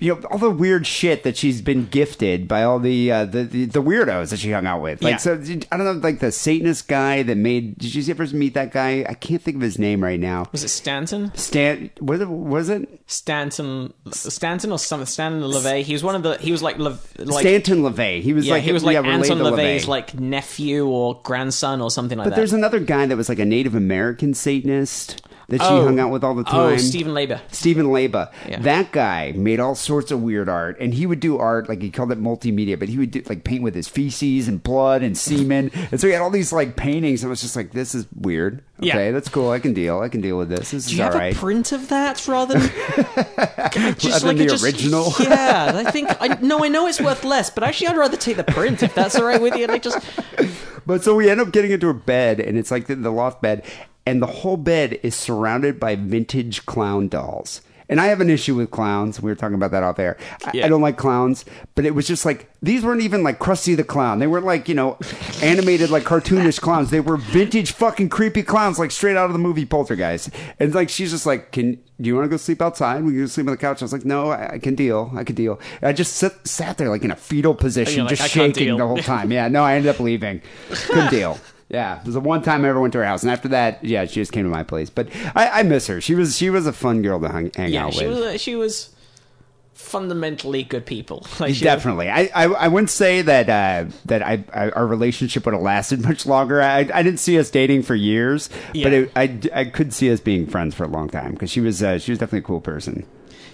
you know all the weird shit that she's been gifted by all the uh, the, the the weirdos that she hung out with. Like Yeah. so, I don't know, like the Satanist guy that made. Did you ever meet that guy? I can't think of his name right now. Was it Stanton? Stan was it was it Stanton, Stanton or something? Stanton LaVey. He was one of the. He was like, Le, like Stanton LaVey? He was yeah, like he was like yeah, Anton LaVey. like nephew or grandson or something like But that. But there's another guy that was like a Native American Satanist that she Oh. hung out with all the Oh, time. Stephen Laber. Stephen Leba. Yeah. That guy made all sorts of weird art, and he would do art like he called it multimedia, but he would do like paint with his feces and blood and semen, and so he had all these like paintings. And I was just like, this is weird. Yeah. Okay, that's cool. I can deal. I can deal with this. This Do is you all have right. a print of that rather than just Rather a the original? Yeah, I think I no, I know it's worth less, but actually, I'd rather take the print if that's all right with you. Like just But so we end up getting into a bed, and it's like the, the loft bed, and the whole bed is surrounded by vintage clown dolls. And I have an issue with clowns. We were talking about that off air. I, Yeah. I don't like clowns, but it was just like these weren't even like Krusty the Clown. They weren't like you know animated like cartoonish clowns. They were vintage fucking creepy clowns, like straight out of the movie Poltergeist. And like she's just like, "Can do you want to go sleep outside? We can sleep on the couch." I was like, "No, I, I can deal. I can deal." And I just sit, sat there like in a fetal oh, position, just "I can't shaking the whole time. Yeah, no, I ended up leaving. Good deal. Yeah, it was the one time I ever went to her house, and after that, yeah, she just came to my place. But I, I miss her. She was she was a fun girl to hang, hang yeah, out she with. was she was fundamentally good people. Like Definitely, I, I I wouldn't say that uh, that I, I our relationship would have lasted much longer. I, I didn't see us dating for years, but it, I I could see us being friends for a long time because she was uh, she was definitely a cool person.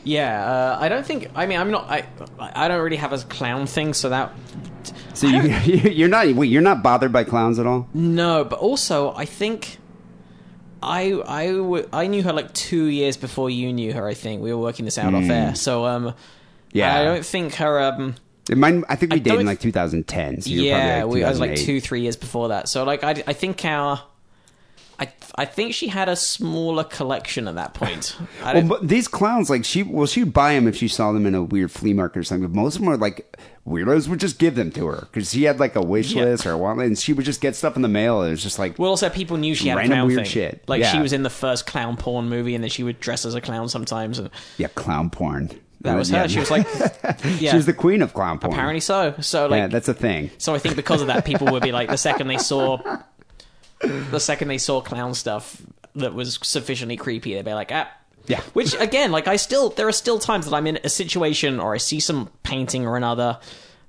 Yeah, uh, I don't think. I mean, I'm not. I I don't really have a clown thing, so that So you you're not wait, you're not bothered by clowns at all. no. But also, I think I I w- I knew her like two years before you knew her. I think we were working this out off air. So um, Hmm. Yeah. I don't think her um. It might, I think we I dated in like 2010. So yeah, probably we, I was like two, three years before that. So like, I, I think our I I think she had a smaller collection at that point. Well, but these clowns, like she, well, she'd buy them if she saw them in a weird flea market or something. But most of them were like weirdos would just give them to her because she had like a wish Yeah. list or a want, and she would just get stuff in the mail. And it was just like, well, also people knew she had a Random clown weird thing. shit. Like she was in the first clown porn movie, and then she would dress as a clown sometimes. And yeah, clown porn. that was Yeah. her. She was like, yeah, she was the queen of clown porn. apparently so. So like, yeah, that's a thing. So I think because of that, people would be like, the second they saw, the second they saw clown stuff that was sufficiently creepy, they'd be like, ah. Yeah. Which again, like I still, there are still times that I'm in a situation or I see some painting or another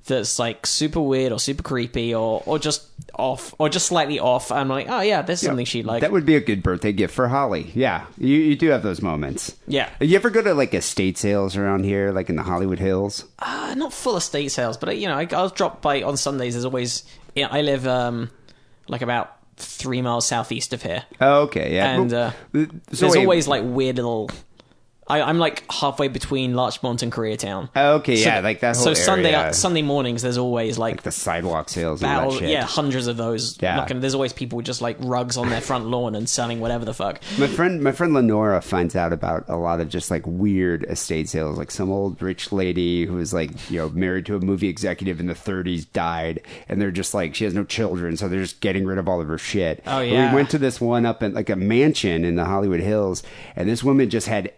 that's like super weird or super creepy or or just off or just slightly off. I'm like, oh yeah, there's something she'd like. That would be a good birthday gift for Holly. Yeah, you, you do have those moments. Yeah. You ever go to like estate sales around here, like in the Hollywood Hills? Uh, not full estate sales, but uh, you know, I, I'll drop by on Sundays. There's always, yeah, I live um like about three miles southeast of here. Oh, okay, yeah. and uh, so there's wait, always like weird little. I, I'm like halfway between Larchmont and Koreatown. Okay, So- yeah, like that whole So Sunday area. Sunday mornings, there's always like, the sidewalk sales and battle, that shit. yeah, hundreds of those. Yeah. Like, there's always people with just like rugs on their front lawn and selling whatever the fuck. My friend, my friend Lenora finds out about a lot of just like weird estate sales. Like some old rich lady who was like, you know, married to a movie executive in the 30s died, and they're just like she has no children, so they're just getting rid of all of her shit. Oh, But yeah. we went to this one up in like a mansion in the Hollywood Hills, and this woman just had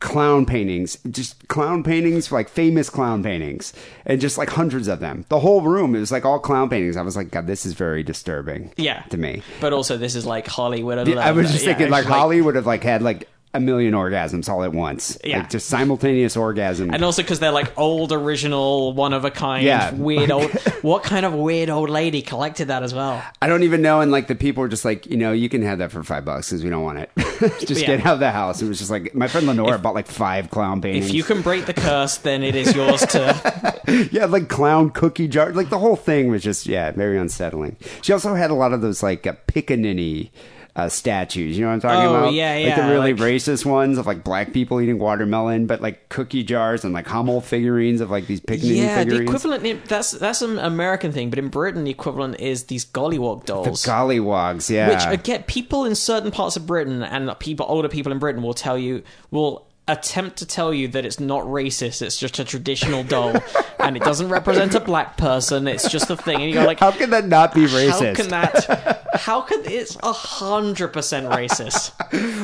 clown paintings, just clown paintings, like famous clown paintings, and just like hundreds of them. The whole room is like all clown paintings. I was like, God, this is very disturbing. Yeah, to me. But also, this is like Hollywood. I was just Yeah, thinking, like, Holly would have like had like a million orgasms all at once. Yeah. like, just simultaneous orgasm. And also because they're like old, original, one of a kind, Yeah. weird old. What kind of weird old lady collected that as well? I don't even know. And like the people were just like, you know, you can have that for five bucks because we don't want it. just Yeah. get out of the house. It was just like my friend Lenora bought like five clown paintings. If you can break the curse, then it is yours to. yeah, like clown cookie jar. Like the whole thing was just yeah, very unsettling. She also had a lot of those like uh, pickaninny. Uh, statues, you know what I'm talking Oh, about? yeah, Like the really like- racist ones of like black people eating watermelon, but like cookie jars and like Hummel figurines of like these pickaninny Yeah, the equivalent. That's that's an American thing, but in Britain, the equivalent is these gollywog dolls. The Gollywogs, yeah. Which again, people in certain parts of Britain and people, older people in Britain, will tell you will attempt to tell you that it's not racist. It's just a traditional doll, and it doesn't represent a black person. It's just a thing, and you go like, How can that not be racist? How can that? How can it's a hundred percent racist?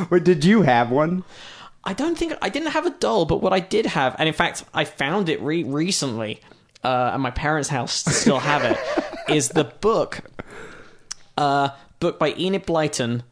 Wait, did you have one? I don't think I didn't have a doll, but what I did have, and in fact, I found it re- recently, uh, and my parents' house still have it, is the book, uh, book by Enid Blyton.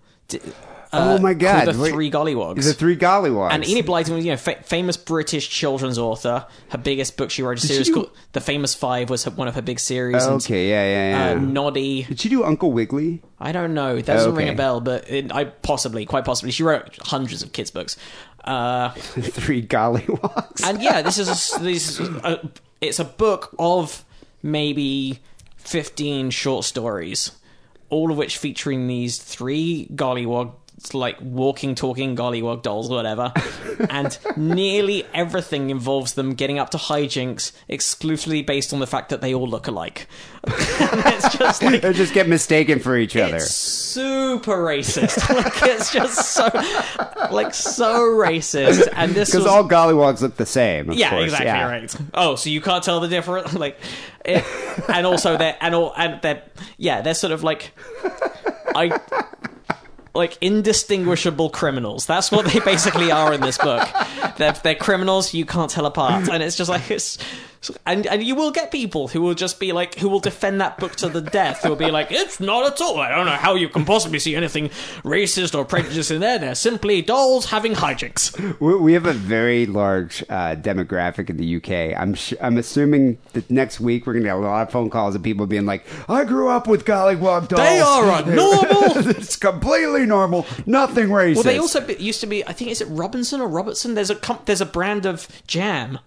D- Uh, oh my god! The Wait, Three Gollywogs. The three gollywogs. and Enid Blyton was, you know, fa- famous British children's author. Her biggest book she wrote a series called The Famous Five was her, one of her big series. and, Okay, yeah, yeah, yeah. Uh, Noddy. Did she do Uncle Wiggily? I don't know. That doesn't ring a bell, but it, I possibly, quite possibly, she wrote hundreds of kids' books. Uh, three gollywogs. and yeah, this is a, this is a, it's a book of maybe fifteen short stories, all of which featuring these three gollywog like walking, talking gollywog dolls or whatever, and nearly everything involves them getting up to hijinks exclusively based on the fact that they all look alike. it's just like they just get mistaken for each other. super racist. like it's just so like so racist. And this Because was all gollywogs look the same. Of yeah, course. exactly yeah. right. Oh, so you can't tell the difference, like, it, and also they're and all and they're yeah, they're sort of like I. Like indistinguishable criminals. That's what they basically are in this book. They're, they're criminals you can't tell apart, and it's just like it's. And, and you will get people who will just be like, who will defend that book to the death. Who will be like, it's not at all. I don't know how you can possibly see anything racist or prejudiced in there. They're simply dolls having hijinks. We we have a very large uh, demographic in the UK. I'm sh- I'm assuming that next week we're gonna get a lot of phone calls of people being like, "I grew up with gollywog dolls. They are normal." it's completely normal. Nothing racist." Well, they also used to be. I think is it Robinson or Robertson. There's a com- there's a brand of jam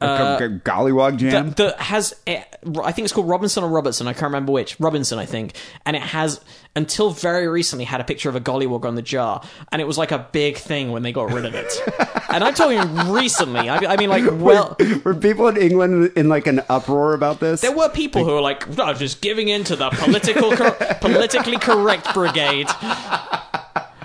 Uh, Gollywog Jam. that, that has I think it's called Robinson or Robertson. I can't remember which. Robinson, I think. And it has until very recently had a picture of a gollywog on the jar, and it was like a big thing when they got rid of it. and I'm talking recently. I, I mean, like, well, Were people in England in like an uproar about this? there were people who were like, "Oh, just giving in to the political cor- politically correct brigade.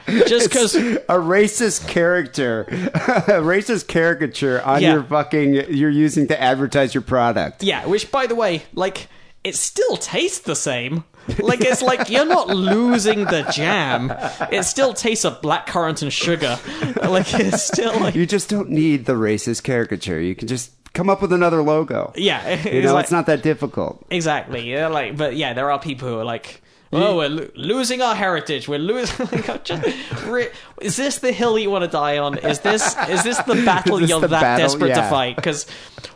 Just because a racist character, a racist caricature on Yeah. your fucking you're using to advertise your product. Yeah, which by the way, like it still tastes the same. Like it's like you're not losing the jam. It still tastes of blackcurrant and sugar. Like it's still like You just don't need the racist caricature. You can just come up with another logo. yeah, You know, like, it's not that difficult. exactly. Yeah, like but yeah, there are people who are like. Oh, we're lo- losing our heritage. We're losing. Re- is this the hill you want to die on? Is this is this the battle this you're the that battle? desperate to fight? Because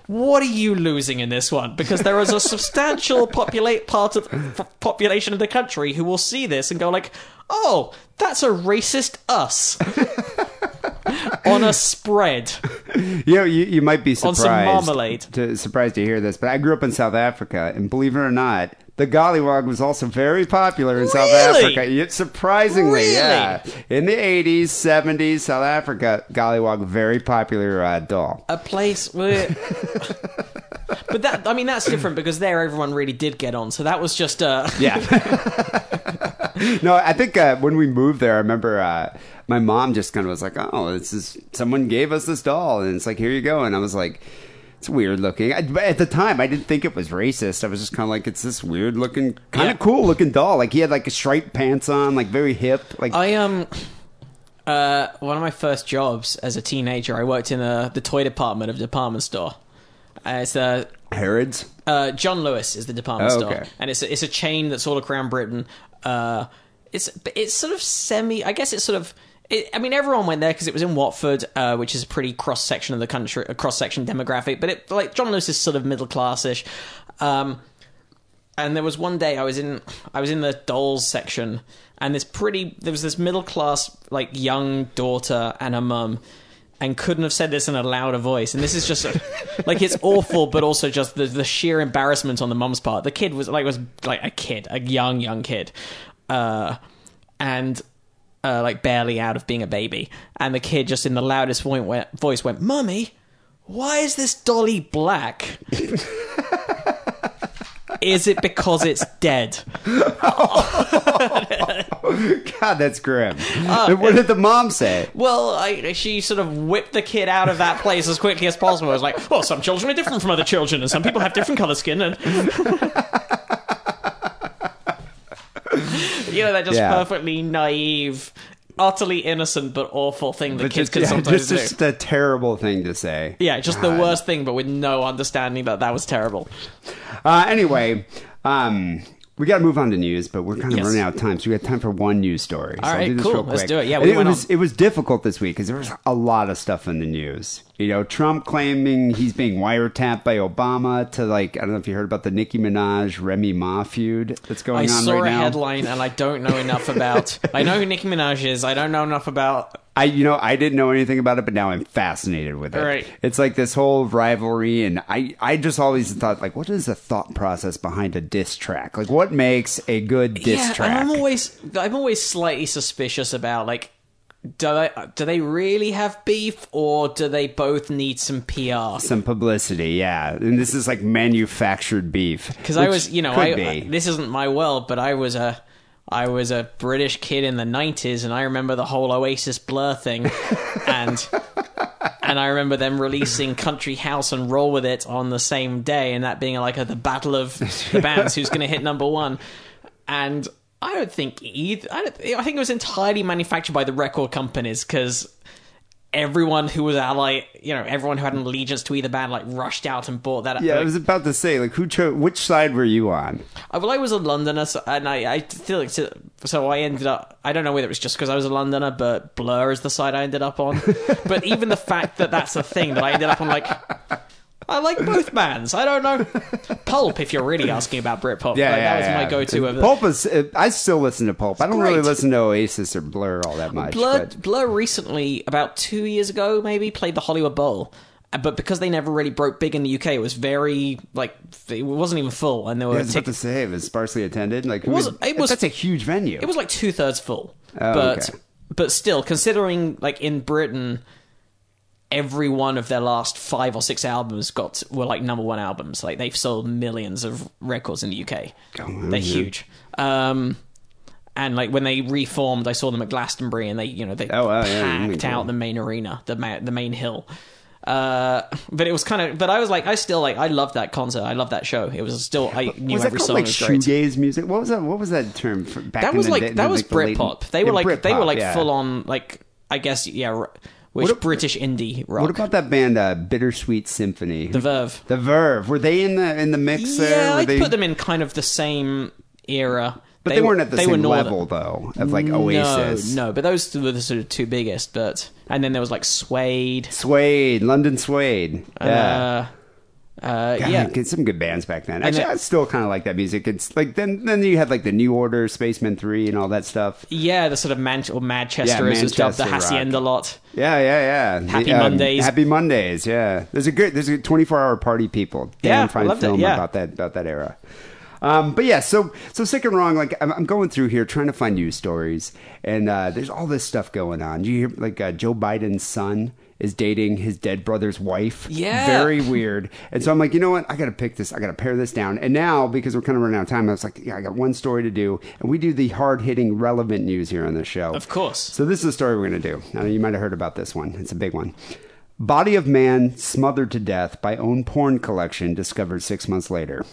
what are you losing in this one? Because there is a substantial populate part of f- population of the country who will see this and go like, "Oh, that's a racist us." on a spread. You know, you, you might be On surprised some marmalade. To, surprised to hear this, but I grew up in South Africa, and believe it or not, the gollywog was also very popular in South Africa. Surprisingly, Really? yeah. In the '80s, '70s, South Africa, gollywog very popular uh, doll. a place where. but that, I mean, that's different because there everyone really did get on. So that was just a. Yeah. no, I think uh, when we moved there, I remember uh, my mom just kind of was like, "Oh, this is someone gave us this doll, and it's like here you go." And I was like, "It's weird looking." I, but at the time, I didn't think it was racist. I was just kind of like, "It's this weird looking, kind of Yeah. cool looking doll." Like he had like a striped pants on, like very hip. Like I um. Uh, one of my first jobs as a teenager, I worked in uh, the toy department of a department store. Uh, it's uh, Harrods. uh, John Lewis is the department Oh, store, and it's a, it's a chain that's all around Britain. Uh, it's it's sort of semi. I guess it's sort of. It, I mean, everyone went there because it was in Watford, uh, which is a pretty cross section of the country, a cross section demographic. But it like John Lewis is sort of middle classish. Um, and there was one day I was in I was in the dolls section, and this pretty there was this middle class like young daughter and her mum. And couldn't have said this in a louder voice. And this is just like it's awful, but also just the, the sheer embarrassment on the mum's part. The kid was like was like a kid, a young young kid, uh, and uh, like barely out of being a baby. And the kid just in the loudest voice went, voice went, "Mummy, why is this dolly black?" Is it because it's dead? God, that's grim. Uh, what did the mom say? Well, I, she sort of whipped the kid out of that place as quickly as possible. I was like, well, some children are different from other children, and some people have different color skin, and you know that just Yeah. perfectly naive, utterly innocent but awful thing that But kids just, can yeah, sometimes just, do. just a terrible thing to say. yeah, just the worst thing, but with no understanding that that was terrible. Uh, anyway, um, we got to move on to news, but we're kind of Yes. running out of time, so we got time for one news story. So All I'll right, do this cool. real Let's quick. do it. Yeah, we it was on- it was difficult this week because there was a lot of stuff in the news. You know, Trump claiming he's being wiretapped by Obama to like I don't know if you heard about the Nicki Minaj Remy Ma feud that's going I on saw right a now. headline, and I don't know enough about. I know who Nicki Minaj is. I don't know enough about. I you know I didn't know anything about it, but now I'm fascinated with it. Right. It's like this whole rivalry, and I I just always thought like, what is the thought process behind a diss track? Like, what makes a good diss yeah, track? I'm always I'm always slightly suspicious about like do they do they really have beef or do they both need some PR? some publicity, yeah. And this is like manufactured beef. Because I was, you know, I. I- this isn't my world, but I was a I was a British kid in the '90s, and I remember the whole Oasis Blur thing, and and I remember them releasing Country House and Roll with It on the same day, and that being like a, the battle of the bands who's going to hit number one, and. I don't think either. I, don't, I think it was entirely manufactured by the record companies because everyone who was ally, you know, everyone who had an allegiance to either band, like rushed out and bought that. yeah, like, I was about to say, like, who chose? Which side were you on? Uh, Well, I was a Londoner, so, and I, I feel like so, so I ended up. I don't know whether it was just because I was a Londoner, but Blur is the side I ended up on. but even the fact that that's a thing that I ended up on, like, I like both bands. I don't know. Pulp, if you're really asking about Britpop, Yeah, like, yeah, that was yeah. my go-to. Of Pulp is. uh, I still listen to Pulp. I don't really listen to Oasis or Blur all that much. Blur, but- Blur recently, about two years ago, maybe played the Hollywood Bowl, but because they never really broke big in the UK, it was very like it wasn't even full, and there were I was about to say it was sparsely attended. Like, was- who- it was- that's a huge venue. it was like two thirds full. Oh, but okay. but still, considering like in Britain, every one of their last five or six albums got were like number one albums. Like they've sold millions of records in the UK. They're yeah. huge. Um, and like when they reformed, I saw them at Glastonbury, and they you know they Oh, wow, yeah, packed cool. out the main arena, the ma- the main hill. Uh, but it was kind of. But I was like, I still like. I loved that concert. I loved that show. It was still. I knew was that every called song like was great. shoegaze music? What was that? What was that term? For, back That in was the like day- that the- was like the Britpop. They were Yeah, like they were like yeah. full on like I guess yeah, which What British indie rock. What about that band, uh, Bittersweet Symphony? the Verve? The Verve. Were they in the in the mix there? Yeah, I they, put them in kind of the same era. But they, weren't at the they same level though of like Oasis. No, no, but those were the sort of two biggest. But and then there was like Suede. Suede, London Suede. Yeah. Uh, uh, God, yeah, get some good bands back then. Actually, then- I still kind of like that music. It's like then then you had like the New Order, Spacemen Three, and all that stuff. yeah, the sort of Man- or Manchester Yeah, as dubbed the Manchester rock. Hacienda lot. Yeah, yeah, yeah. Happy The, um, Mondays. Happy Mondays. Yeah, there's a good there's a 24 hour party people. Yeah, Damn I fine loved it, film yeah. about that about that era. Um, but yeah, so so sick and wrong. Like I'm, I'm going through here trying to find news stories, and uh, there's all this stuff going on. You hear like uh, Joe Biden's son is dating his dead brother's wife. Yeah. very weird. And so I'm like, you know what? I got to pick this. I got to pare this down. And now because we're kind of running out of time, I was like, yeah, I got one story to do, and we do the hard hitting, relevant news here on the show. Of course. So this is the story we're going to do. Now you might have heard about this one. It's a big one. Body of man smothered to death by own porn collection discovered six months later.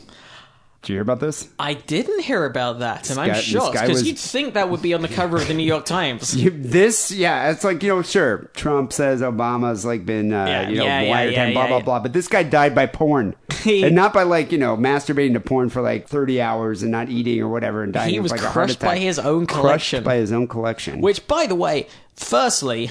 Did you hear about this? I didn't hear about that, and I'm shocked because was- you'd think that would be on the cover of the New York Times. You, this, yeah, it's like you know, sure. Trump says Obama's like been, uh, Yeah, you know, yeah, yeah, wiretapped, yeah, blah yeah, blah yeah. blah. But this guy died by porn, and not by like you know masturbating to porn for like thirty hours and not eating or whatever, and dying. He was like, crushed by his own Crushed collection. by his own collection. Which, by the way, firstly,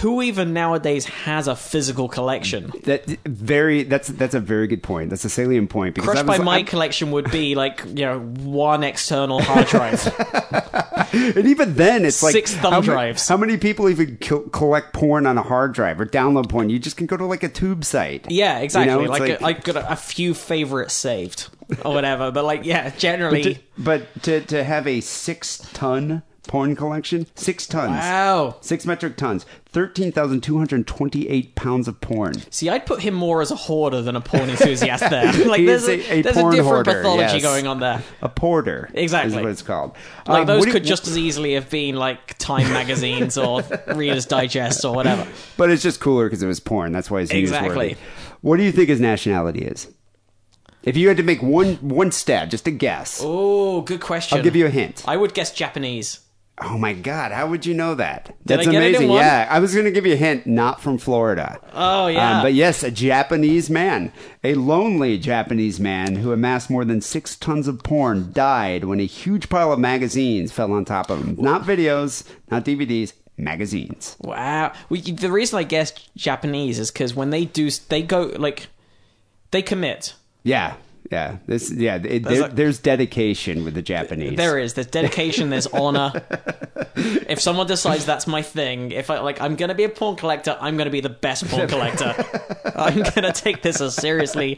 who even nowadays has a physical collection? that very that's that's a very good point. That's a salient point because Crushed was, by my I- collection would be like you know one external hard drive. And even then, it's like Six thumb how ma- drives. how many people even co- collect porn on a hard drive or download porn? You just can go to like a tube site. Yeah, exactly. You know, like, like- got a, a few favorites saved or whatever, but like yeah, But generally. to, but to to have a six ton porn collection, six tons, Wow. six metric tons, thirteen thousand two hundred twenty eight pounds of porn. See, I'd put him more as a hoarder than a porn enthusiast there. Like, there's a, a- a there's porn a different hoarder, pathology yes. going on there. A porter, Exactly. is what it's called. Like, Um, those could just as easily have been, like, Time magazines or Reader's Digest or whatever. But it's just cooler because it was porn. That's why it's Exactly. newsworthy. What do you think his nationality is? If you had to make one one stab, just a guess, Oh, good question. I'll give you a hint. I would guess Japanese. Oh my god, how would you know that? That's I get it in amazing. Yeah, I was going to give you a hint, not from Florida. Oh, yeah. Um, but yes, a Japanese man, a lonely Japanese man who amassed more than six tons of porn, died when a huge pile of magazines fell on top of him. Not videos, not DVDs, magazines. Wow. We, the reason I guess Japanese is because when they do, they go, like, they commit. Yeah, yeah. This, yeah. It, There's there, there's dedication with the Japanese. There is. There's dedication. There's honor. if someone decides that's my thing, if I like, I'm gonna be a porn collector. I'm gonna be the best porn collector. I'm gonna take this as seriously.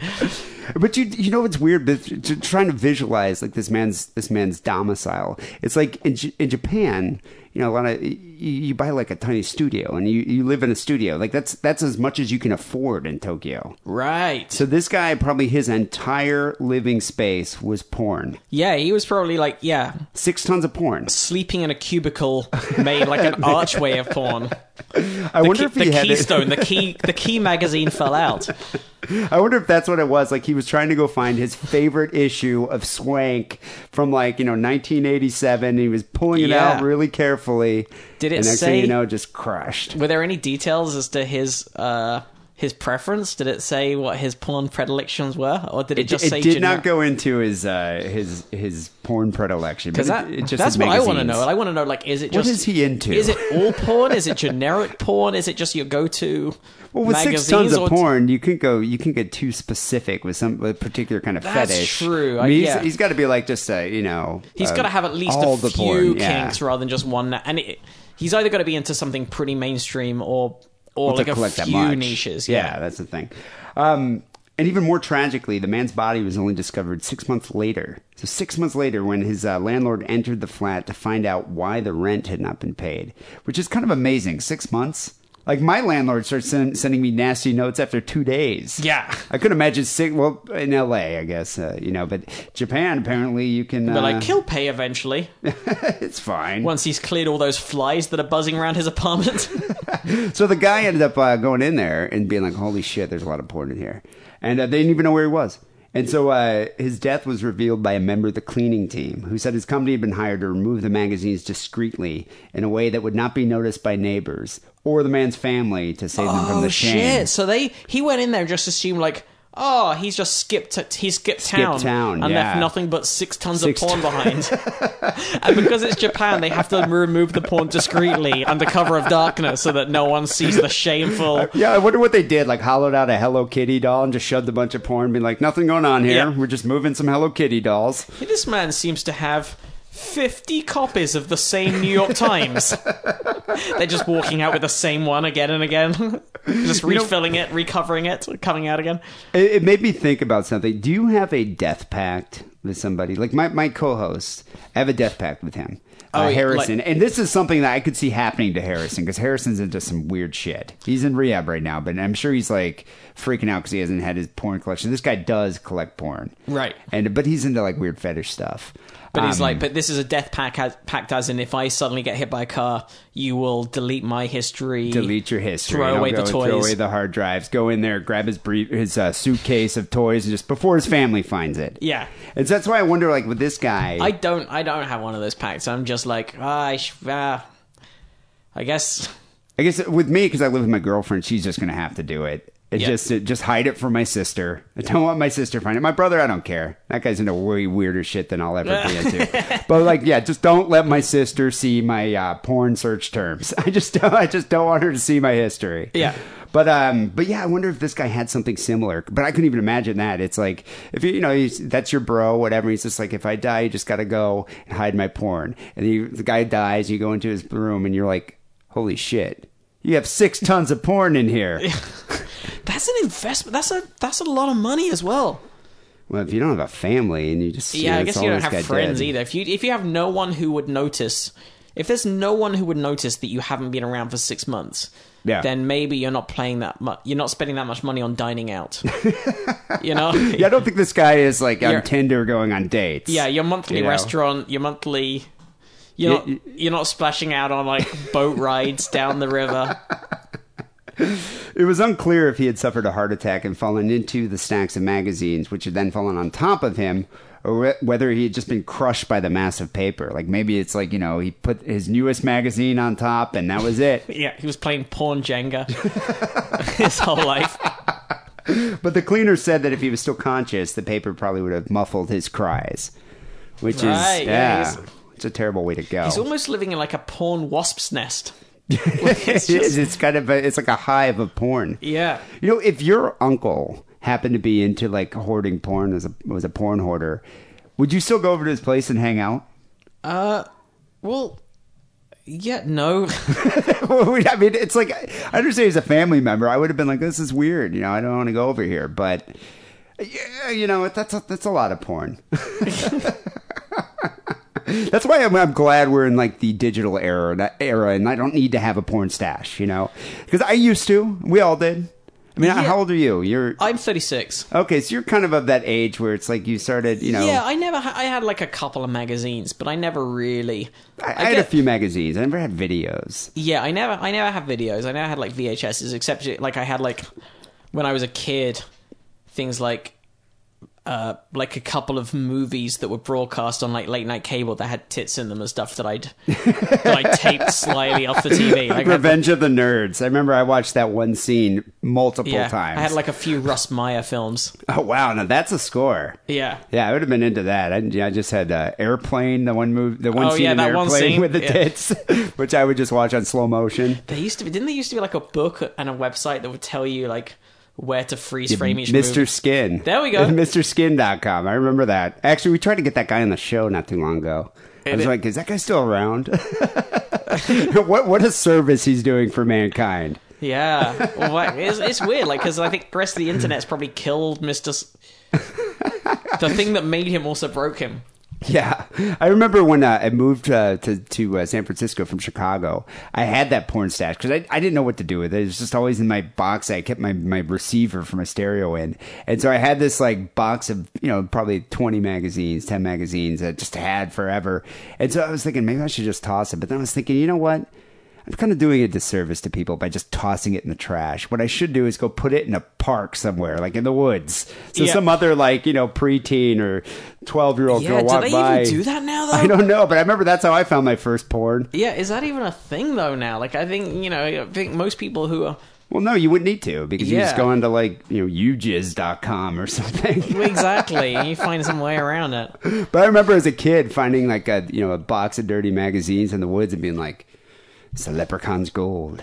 But you you know what's weird? But trying to visualize like this man's this man's domicile. It's like in J- in Japan, you know, a lot of you, you buy like a tiny studio and you, you live in a studio. Like that's that's as much as you can afford in Tokyo. Right. So this guy probably his entire living space was porn. Yeah, he was probably like, yeah, Six tons of porn. sleeping in a cubicle made like an archway of porn. I The, wonder key, if he the keystone, the key, the key magazine fell out. I wonder if that's what it was. Like he was trying to go find his favorite issue of Swank from like you know 1987. He was pulling it Yeah. out really carefully. Did it and next say- thing you know, just crushed. Were there any details as to his uh his preference? Did it say what his porn predilections were, or did it, It, just it say did not go into his uh, his his porn predilection Because that, it- that's what I want to know. I want to know, like, is it What just is he into? Is it all porn? is it generic porn? Is it just your go-to Well, with magazines? six tons of porn, you can go. You can get too specific with some with particular kind of fetish. That's fetish. true. I mean, he's, yeah. he's got to be like just a you know. He's uh, got to have at least all a the few porn, yeah. kinks rather than just one. And it, he's either got to be into something pretty mainstream or or like a collect that few niches. Yeah, Yeah. that's the thing. Um, and even more tragically, the man's body was only discovered six months later. So six months later, when his uh, landlord entered the flat to find out why the rent had not been paid, which is kind of amazing. Six months. Like my landlord starts send, sending me nasty notes after two days. Yeah. I couldn't imagine sick. Well, in L.A., I guess uh, you know, but Japan apparently you can. But uh, like, he'll pay eventually it's fine. once he's cleared all those flies that are buzzing around his apartment. So the guy ended up uh, going in there and being like, "Holy shit, there's a lot of porn in here," and uh, they didn't even know where he was. And so uh, his death was revealed by a member of the cleaning team, who said his company had been hired to remove the magazines discreetly in a way that would not be noticed by neighbors or the man's family to save them from oh the shame. shit! So they he went in there and just assumed like. Oh, he's just skipped. He skipped town, town, and yeah. left nothing but six tons Six of porn ton- behind. and because it's Japan, they have to remove the porn discreetly under cover of darkness so that no one sees the shameful. Yeah, I wonder what they did. Like hollowed out a Hello Kitty doll and just shoved a bunch of porn, being like, "Nothing going on here. Yeah. We're just moving some Hello Kitty dolls." This man seems to have 50 copies of the same New York Times. They're just walking out with the same one again and again. just refilling it, recovering it, coming out again. It, it made me think about something. Do you have a death pact with somebody? Like my, my co-host, I have a death pact with him. Uh, Oh, Harrison, like- and this is something that I could see happening to Harrison because Harrison's into some weird shit. He's in rehab right now, but I'm sure he's like freaking out because he hasn't had his porn collection. This guy does collect porn, Right. And but he's into like weird fetish stuff. But he's Um, like, but this is a death pact, as- pact as in if I suddenly get hit by a car, you will delete my history. delete your history. Throw away the toys. Throw away the hard drives. Go in there, grab his brief, his uh, suitcase of toys, and just before his family finds it. Yeah. and so that's why I wonder, like with this guy, I don't, I don't have one of those pacts. I'm just like, ah, I, sh- ah, I guess. I guess with me, because I live with my girlfriend, she's just going to have to do it. It Yeah. just it, just hide it from my sister. I don't want my sister to find it. My brother, I don't care. That guy's into way weirder shit than I'll ever be into. but like, yeah, just don't let my sister see my uh, porn search terms. I just don't. I just don't want her to see my history. Yeah. But um, but yeah, I wonder if this guy had something similar. But I couldn't even imagine that. It's like if you you know he's, that's your bro, whatever. He's just like, if I die, you just got to go and hide my porn. And you, the guy dies, you go into his room, and you're like, holy shit, you have six tons of porn in here. That's an investment. That's a that's a lot of money as well. well, if you don't have a family and you just Yeah, I guess you don't have friends did. either. If you if you have no one who would notice, if there's no one who would notice that you haven't been around for six months, Yeah. then maybe you're not playing that much. You're not spending that much money on dining out. you know. Yeah, I don't think this guy is like on Tinder going on dates. Yeah, your monthly You know? restaurant, your monthly. You're not, you're not splashing out on like boat rides down the river. It was unclear if he had suffered a heart attack and fallen into the stacks of magazines, which had then fallen on top of him, or whether he had just been crushed by the mass of paper. Like maybe it's like, you know, he put his newest magazine on top and that was it. Yeah, he was playing porn Jenga his whole life. But the cleaner said that if he was still conscious, the paper probably would have muffled his cries, which Right, is, yeah, yeah, it's a terrible way to go. He's almost living in like a porn wasp's nest. it is. It's kind of a, it's like a hive of porn. Yeah. You know, if your uncle happened to be into like hoarding porn as a was a porn hoarder, would you still go over to his place and hang out? Uh, well, yeah, no. I mean, it's like I understand he's a family member. I would have been like, "This is weird," you know. I don't want to go over here, but yeah, you know, that's a, that's a lot of porn. That's why I'm, I'm glad we're in like the digital era, that era, and I don't need to have a porn stash, you know, because I used to. We all did. I mean, Yeah. how old are you? You're I'm 36. okay, so you're kind of of that age where it's like you started, you know. Yeah, I never. Ha- I had like a couple of magazines, but I never really. I, I had a few magazines. I never had videos. Yeah, I never. I never had videos. I never had like VHSs, except like I had like when I was a kid, things like. Uh, like a couple of movies that were broadcast on like late night cable that had tits in them and stuff that I'd that I taped slyly off the TV. Like, Revenge of the Nerds. I remember I watched that one scene multiple yeah, times. I had like a few Russ Meyer films. Oh wow! Now that's a score. Yeah, Yeah, I would have been into that. I, I just had uh, airplane, the one move, the one Oh, scene yeah, in airplane scene. with the Yeah. tits, which I would just watch on slow motion. There used to be, didn't there used to be like a book and a website that would tell you like where to freeze frame each Mr. Skin. There we go. MrSkin.com. I remember that. Actually, we tried to get that guy on the show not too long ago. I was it- like, is that guy still around? what what a service he's doing for mankind. Yeah, well, it's, it's weird, like because I think the rest of the internet's probably killed Mister. S- the thing that made him also broke him. Yeah, I remember when uh, I moved uh, to to uh, San Francisco from Chicago. I had that porn stash because I, I didn't know what to do with it. It was just always in my box. I kept my, my receiver for my stereo in, and so I had this like box of you know probably twenty magazines, ten magazines that I just had forever. And so I was thinking maybe I should just toss it. But then I was thinking, you know what? I'm kind of doing a disservice to people by just tossing it in the trash. What I should do is go put it in a park somewhere, like in the woods. So Yeah. some other like you know preteen or twelve year old Yeah, girl do walk they by. even do that now? Though I don't know, but I remember that's how I found my first porn. Yeah, is that even a thing though now? Like, I think you know, I think most people who are Well, no, you wouldn't need to because you just Yeah. go into like you know ujiz.com or something. exactly, you find some way around it. but I remember as a kid finding like a you know a box of dirty magazines in the woods and being like, "It's a leprechaun's gold."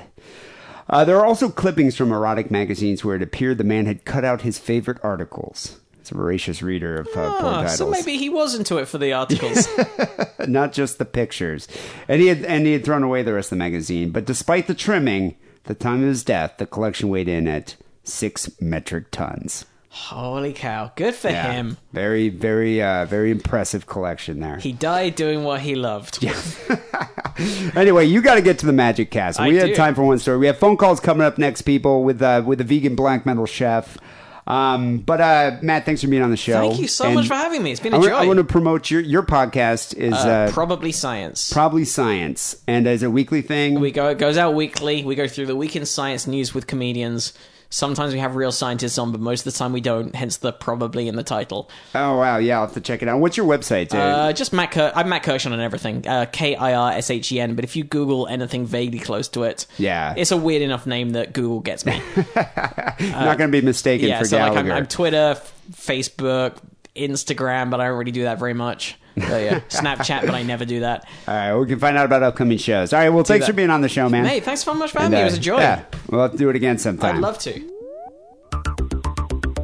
Uh, there are also clippings from erotic magazines where it appeared the man had cut out his favorite articles. It's a voracious reader of uh, porn Oh, titles. so maybe he was into it for the articles. not just the pictures. And he had and he had thrown away the rest of the magazine. But despite the trimming, at the time of his death, the collection weighed in at six metric tons. Holy cow! Good for him. Very, very, uh, very impressive collection there. He died doing what he loved. anyway, you got to get to the Magic Castle. I We had time for one story. We have phone calls coming up next, people, with uh, with the vegan black metal chef. Um, but uh, Matt, thanks for being on the show. Thank you so And much for having me. It's been a I want, joy. I want to promote your your podcast is uh, uh, probably science. probably science and as a weekly thing. we go. It goes out weekly. We go through the week in science news with comedians. Sometimes we have real scientists on, but most of the time we don't. Hence the probably in the title. oh wow, yeah, I'll have to check it out. What's your website, dude? Uh, just Matt. Kir- I'm Matt Kirshen on everything. Uh, K I R S H E N. But if you Google anything vaguely close to it, Yeah. it's a weird enough name that Google gets me. Not going to be mistaken uh, yeah, for so like I'm, I'm Twitter, Facebook, Instagram, but I don't really do that very much. So yeah, Snapchat, but I never do that. All right, we can find out about upcoming shows. All right, well, thanks that. for being on the show, man. Hey, thanks so much for And, having me. It uh, was a joy. Yeah, we'll have to do it again sometime. I'd love to.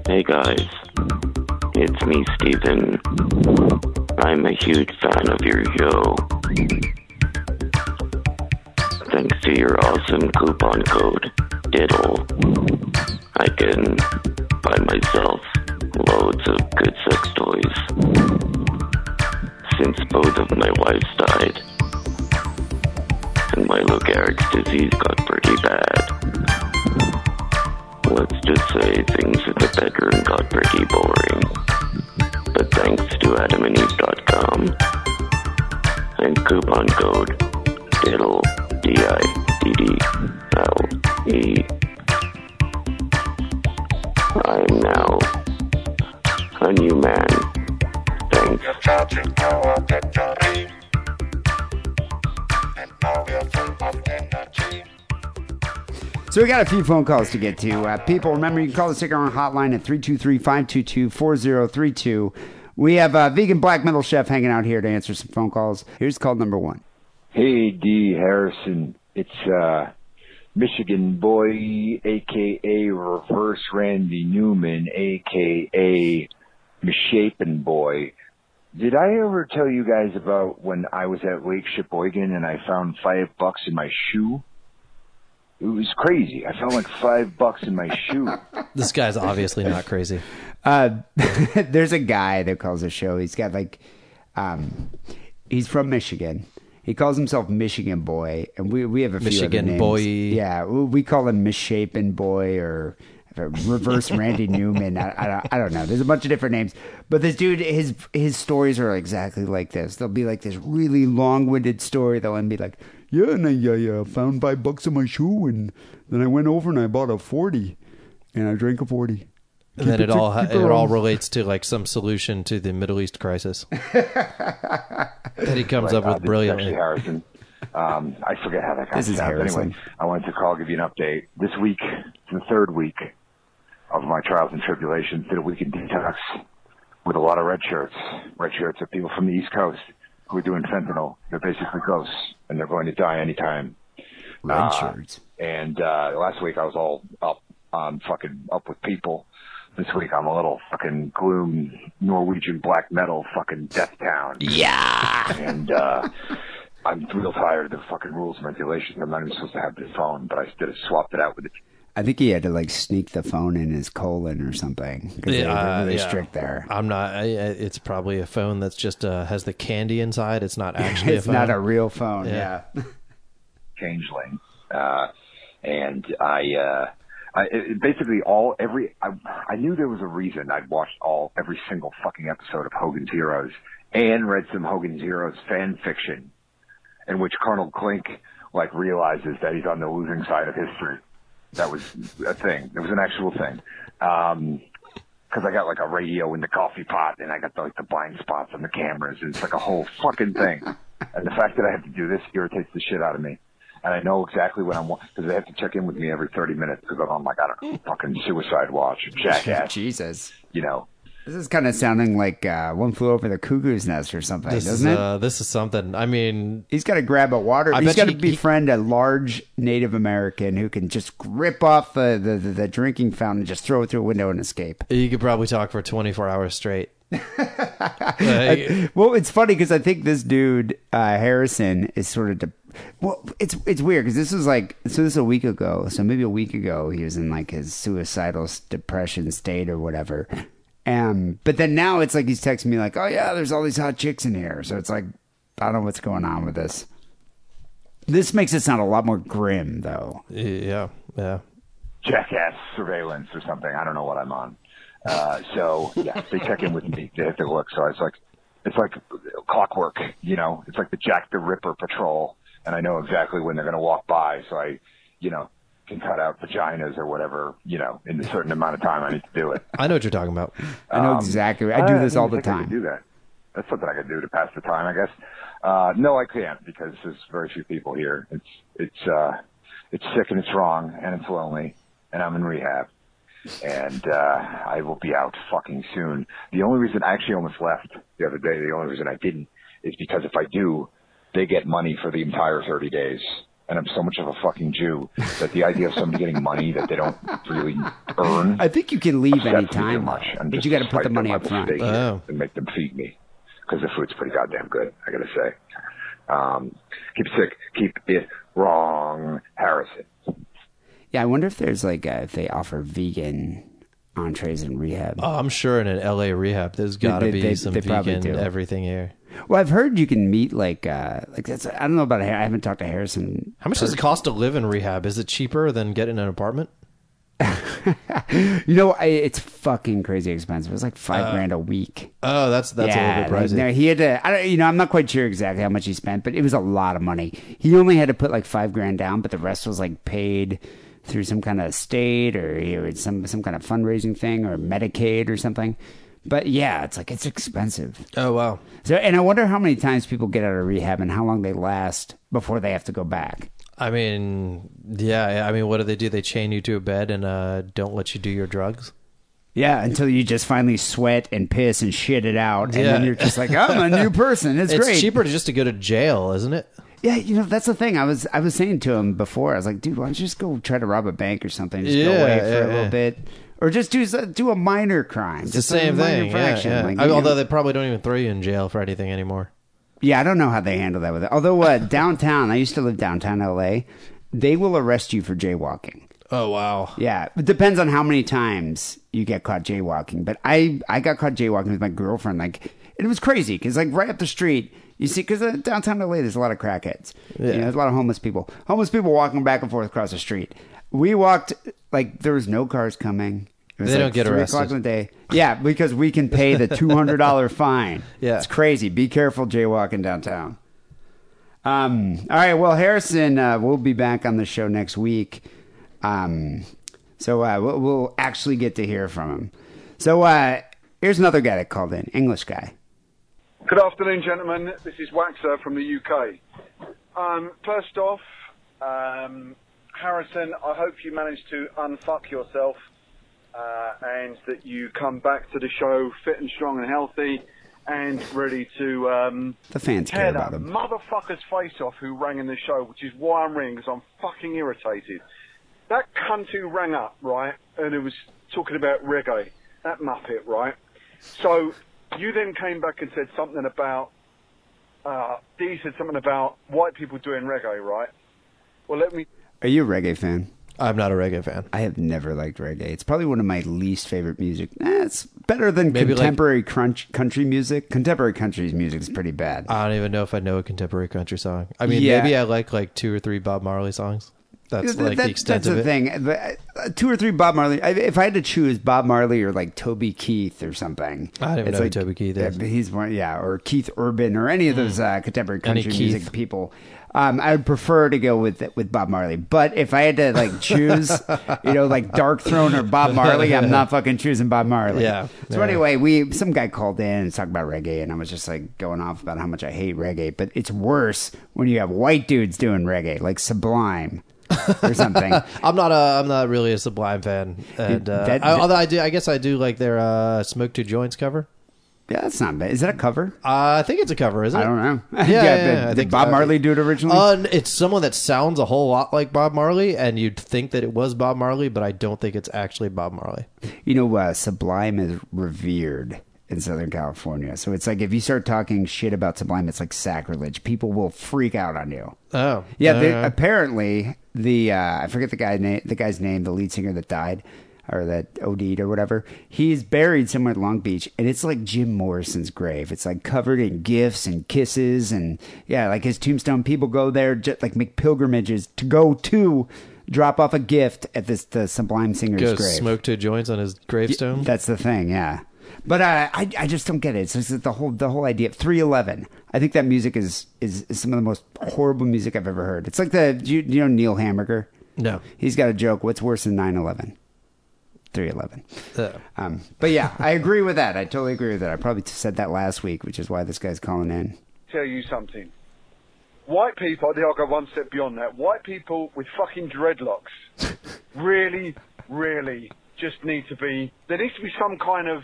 Hey guys, it's me, Steven. I'm a huge fan of your show. Thanks to your awesome coupon code, Diddle, I can buy myself loads of good sex toys. Since both of my wives died, and my Lou Gehrig's disease got pretty bad. Let's just say things in the bedroom got pretty boring. But thanks to adamandeve.com and coupon code DIDDLE, D-I-D-D-L-E, I am now a new man. So we got a few phone calls to get to. Uh, people, remember you can call the Sick and Wrong hotline at 323-522-4032. We have uh, vegan black metal chef hanging out here to answer some phone calls. Here's call number one. Hey, Dee. Harrison. It's uh, Michigan Boy, a.k.a. Reverse Randy Newman, a.k.a. Misshapen Boy. Did I ever tell you guys about when I was at Lake Sheboygan and I found five bucks in my shoe? It was crazy. I found like five bucks in my shoe. This guy's obviously not crazy. Uh, there's a guy that calls the show. He's got like, um, he's from Michigan. He calls himself Michigan Boy, and we we have a few Michigan other names. Boy. Yeah, we we call him Misshapen Boy or Reverse Randy Newman. I, I, don't, I don't know. There's a bunch of different names, but this dude, his his stories are exactly like this. They'll be like this really long-winded story. They'll end be like, yeah, and I uh, found five bucks in my shoe, and then I went over and I bought a forty, and I drank a forty. And then Keep it all keep it all relates to like some solution to the Middle East crisis that he comes up Uh, with this is brilliantly. actually Harrison. Um, I forget how that got This is. Harrison. Anyway, I wanted to call, give you an update. This week, it's the third week of my trials and tribulations. Did a week in detox with a lot of red shirts. Red shirts are people from the East Coast who are doing fentanyl. They're basically ghosts, and they're going to die anytime. Red Uh, shirts. And uh, last week I was all up, um, fucking up with people. This week I'm a little fucking gloom Norwegian black metal fucking death town. Yeah. And uh, I'm real tired of the fucking rules and regulations. I'm not even supposed to have this phone, but I did swapped it out with it. I think he had to like sneak the phone in his colon or something because they Yeah, were really yeah. strict there. I'm not. I, I- it's probably a phone that's just uh, has the candy inside. It's not actually it's a phone. not a real phone. Yeah. Yeah. changeling, uh, and I, uh, I it, basically all every I, I knew there was a reason I'd watched all every single fucking episode of Hogan's Heroes and read some Hogan's Heroes fan fiction, in which Colonel Klink like realizes that he's on the losing side of history. That was a thing. It was an actual thing. Um, because I got like a radio in the coffee pot and I got like the blind spots on the cameras. And it's like a whole fucking thing. and the fact that I have to do this irritates the shit out of me. And I know exactly when I'm because they have to check in with me every 30 minutes because I'm on like I don't know fucking suicide watch or jackass. Jesus. You know, This is kind of sounding like uh, one flew over the cuckoo's nest or something, This is doesn't it? uh, this is something. I mean, He's got to grab a water. I He's got to he- befriend a large Native American who can just rip off the, the, the, the drinking fountain, just throw it through a window and escape. you could probably talk for 24 hours straight. Like, Well, it's funny because I think this dude uh, Harrison is sort of. De- well, it's it's weird because this was like so this is a week ago, so maybe a week ago he was in like his suicidal depression state or whatever. Um, but then now it's like he's texting me like, "Oh yeah, there's all these hot chicks in here." So it's like I don't know what's going on with this. This makes it sound a lot more grim, though. yeah, yeah. jackass surveillance or something. I don't know what I'm on. Uh, so yeah, they check in with me. They have to look. So it's like, it's like clockwork, you know, it's like the Jack the Ripper patrol. And I know exactly when they're going to walk by. So I, you know, can cut out vaginas or whatever, you know, in a certain amount of time I need to do it. I know what you're talking about. I know Um, exactly. I do I this all didn't the think I could time. do that. That's something I could do to pass the time, I guess. Uh, no, I can't because there's very few people here. It's it's uh, it's sick and it's wrong and it's lonely, and I'm in rehab, and uh, I will be out fucking soon. The only reason I actually almost left the other day, the only reason I didn't, is because if I do, they get money for the entire 30 days. And I'm so much of a fucking Jew that the idea of somebody getting money that they don't really earn I think you can leave any time, anytime, too much. And but you got to put the money them, up front. Oh. and make them feed me because the food's pretty goddamn good. I gotta say. Um, keep sick, keep it wrong, Harrison. Yeah, I wonder if there's like uh, if they offer vegan entrees in rehab. Oh, I'm sure in an LA rehab, there's got to they- be they- some they vegan everything here. Well, I've heard you can meet like uh like that's I don't know about I haven't talked to Harrison. How much does it cost to live in rehab? Is it cheaper than getting an apartment? You know, I, it's fucking crazy expensive. It's like five grand a week. Oh, that's that's yeah, a little bit like, pricey. no, he had to. I don't, you know, I'm not quite sure exactly how much he spent, but it was a lot of money. He only had to put like five grand down, but the rest was like paid through some kind of state or you know, some some kind of fundraising thing or Medicaid or something. But yeah, it's like it's expensive. oh wow. So, and I wonder how many times people get out of rehab and how long they last before they have to go back. I mean, yeah. I mean, what do they do? They chain you to a bed and uh, don't let you do your drugs. Yeah, until you just finally sweat and piss and shit it out, and then you're just like, I'm a new person. It's, It's great. cheaper just to go to jail, isn't it? Yeah, you know that's the thing. I was I was saying to him before. I was like, dude, why don't you just go try to rob a bank or something? Just go away for yeah, a little yeah. bit, or just do do a minor crime. It's the same thing. Yeah, yeah. Like, I- know- although they probably don't even throw you in jail for anything anymore. yeah, I don't know how they handle that with it. Although uh, downtown, I used to live downtown L.A. They will arrest you for jaywalking. Oh wow. Yeah, it depends on how many times you get caught jaywalking. But I I got caught jaywalking with my girlfriend. Like it was crazy because like right up the street, you see, because uh, downtown LA, there's a lot of crackheads. You know, there's a lot of homeless people. Homeless people walking back and forth across the street. We walked like there was no cars coming. It was They like don't get three arrested. o'clock in the day. Yeah, because we can pay the two hundred dollar fine. Yeah. it's crazy. Be careful jaywalking downtown. Um, all right. Well, Harrison uh, will be back on the show next week. Um, so uh, we'll, we'll actually get to hear from him. So uh, here's another guy that called in, English guy. Good afternoon, gentlemen. This is Waxer from the UK. Um, first off, um, Harrison, I hope you manage to unfuck yourself uh, and that you come back to the show fit and strong and healthy and ready to um, The fans care tear about that him. motherfucker's face off who rang in the show, which is why I'm ringing because I'm fucking irritated. That cunt who rang up, right, and it was talking about reggae, that muppet, right? So you then came back and said something about uh, Dee said something about white people doing reggae, right? Well, let me. Are you a reggae fan? I'm not a reggae fan. I have never liked reggae. It's probably one of my least favorite music. Eh, it's better than Maybe like- contemporary crunch, country music. Contemporary country music is pretty bad. I don't even know if I know a contemporary country song. I mean, Yeah. maybe I like like two or three Bob Marley songs. That's like that- the extent that's of the it. thing. But, uh, Two or three Bob Marley. I- If I had to choose Bob Marley or like Toby Keith or something, I don't know who Toby Keith is. yeah, He's one, yeah, or Keith Urban or any of those uh, contemporary country music people. Um, I would prefer to go with with Bob Marley. But if I had to like choose, you know, like Darkthrone or Bob Marley, I'm not fucking choosing Bob Marley. Yeah. So Yeah. anyway, we some guy called in and talked about reggae, and I was just like going off about how much I hate reggae. But it's worse when you have white dudes doing reggae, like Sublime or something. I'm not a I'm not really a Sublime fan, and uh, That- I, although I do, I guess I do like their uh, "Smoke Two Joints" cover. Yeah, that's not bad. Is that a cover? Uh, I think it's a cover, isn't it? I don't know. Yeah, yeah, did, yeah, I did think Bob so. Marley do it originally? Uh, it's someone that sounds a whole lot like Bob Marley, and you'd think that it was Bob Marley, but I don't think it's actually Bob Marley. you know, uh, Sublime is revered in Southern California. So it's like if you start talking shit about Sublime, it's like sacrilege. People will freak out on you. Oh, Yeah, uh, they, apparently the uh, I forget the guy name, the guy's name, the lead singer that died or that OD'd or whatever. He's buried somewhere in Long Beach, and it's like Jim Morrison's grave. It's like covered in gifts and kisses, and yeah, like his tombstone. People go there, just like make pilgrimages to go to drop off a gift at this the Sublime singer's goes grave. "Smoke Two Joints" on his gravestone. That's the thing, yeah. But uh, I I just don't get it. It's just the whole the whole idea of 311. I think that music is, is is some of the most horrible music I've ever heard. It's like the you, you know Neil Hamburger? no, He's got a joke. What's worse than 911? 311. Uh, Um, but yeah, I agree with that. I totally agree with that. I probably said that last week, which is why this guy's calling in. tell you something. White people, I think I'll go one step beyond that. White people with fucking dreadlocks really, really just need to be. There needs to be some kind of,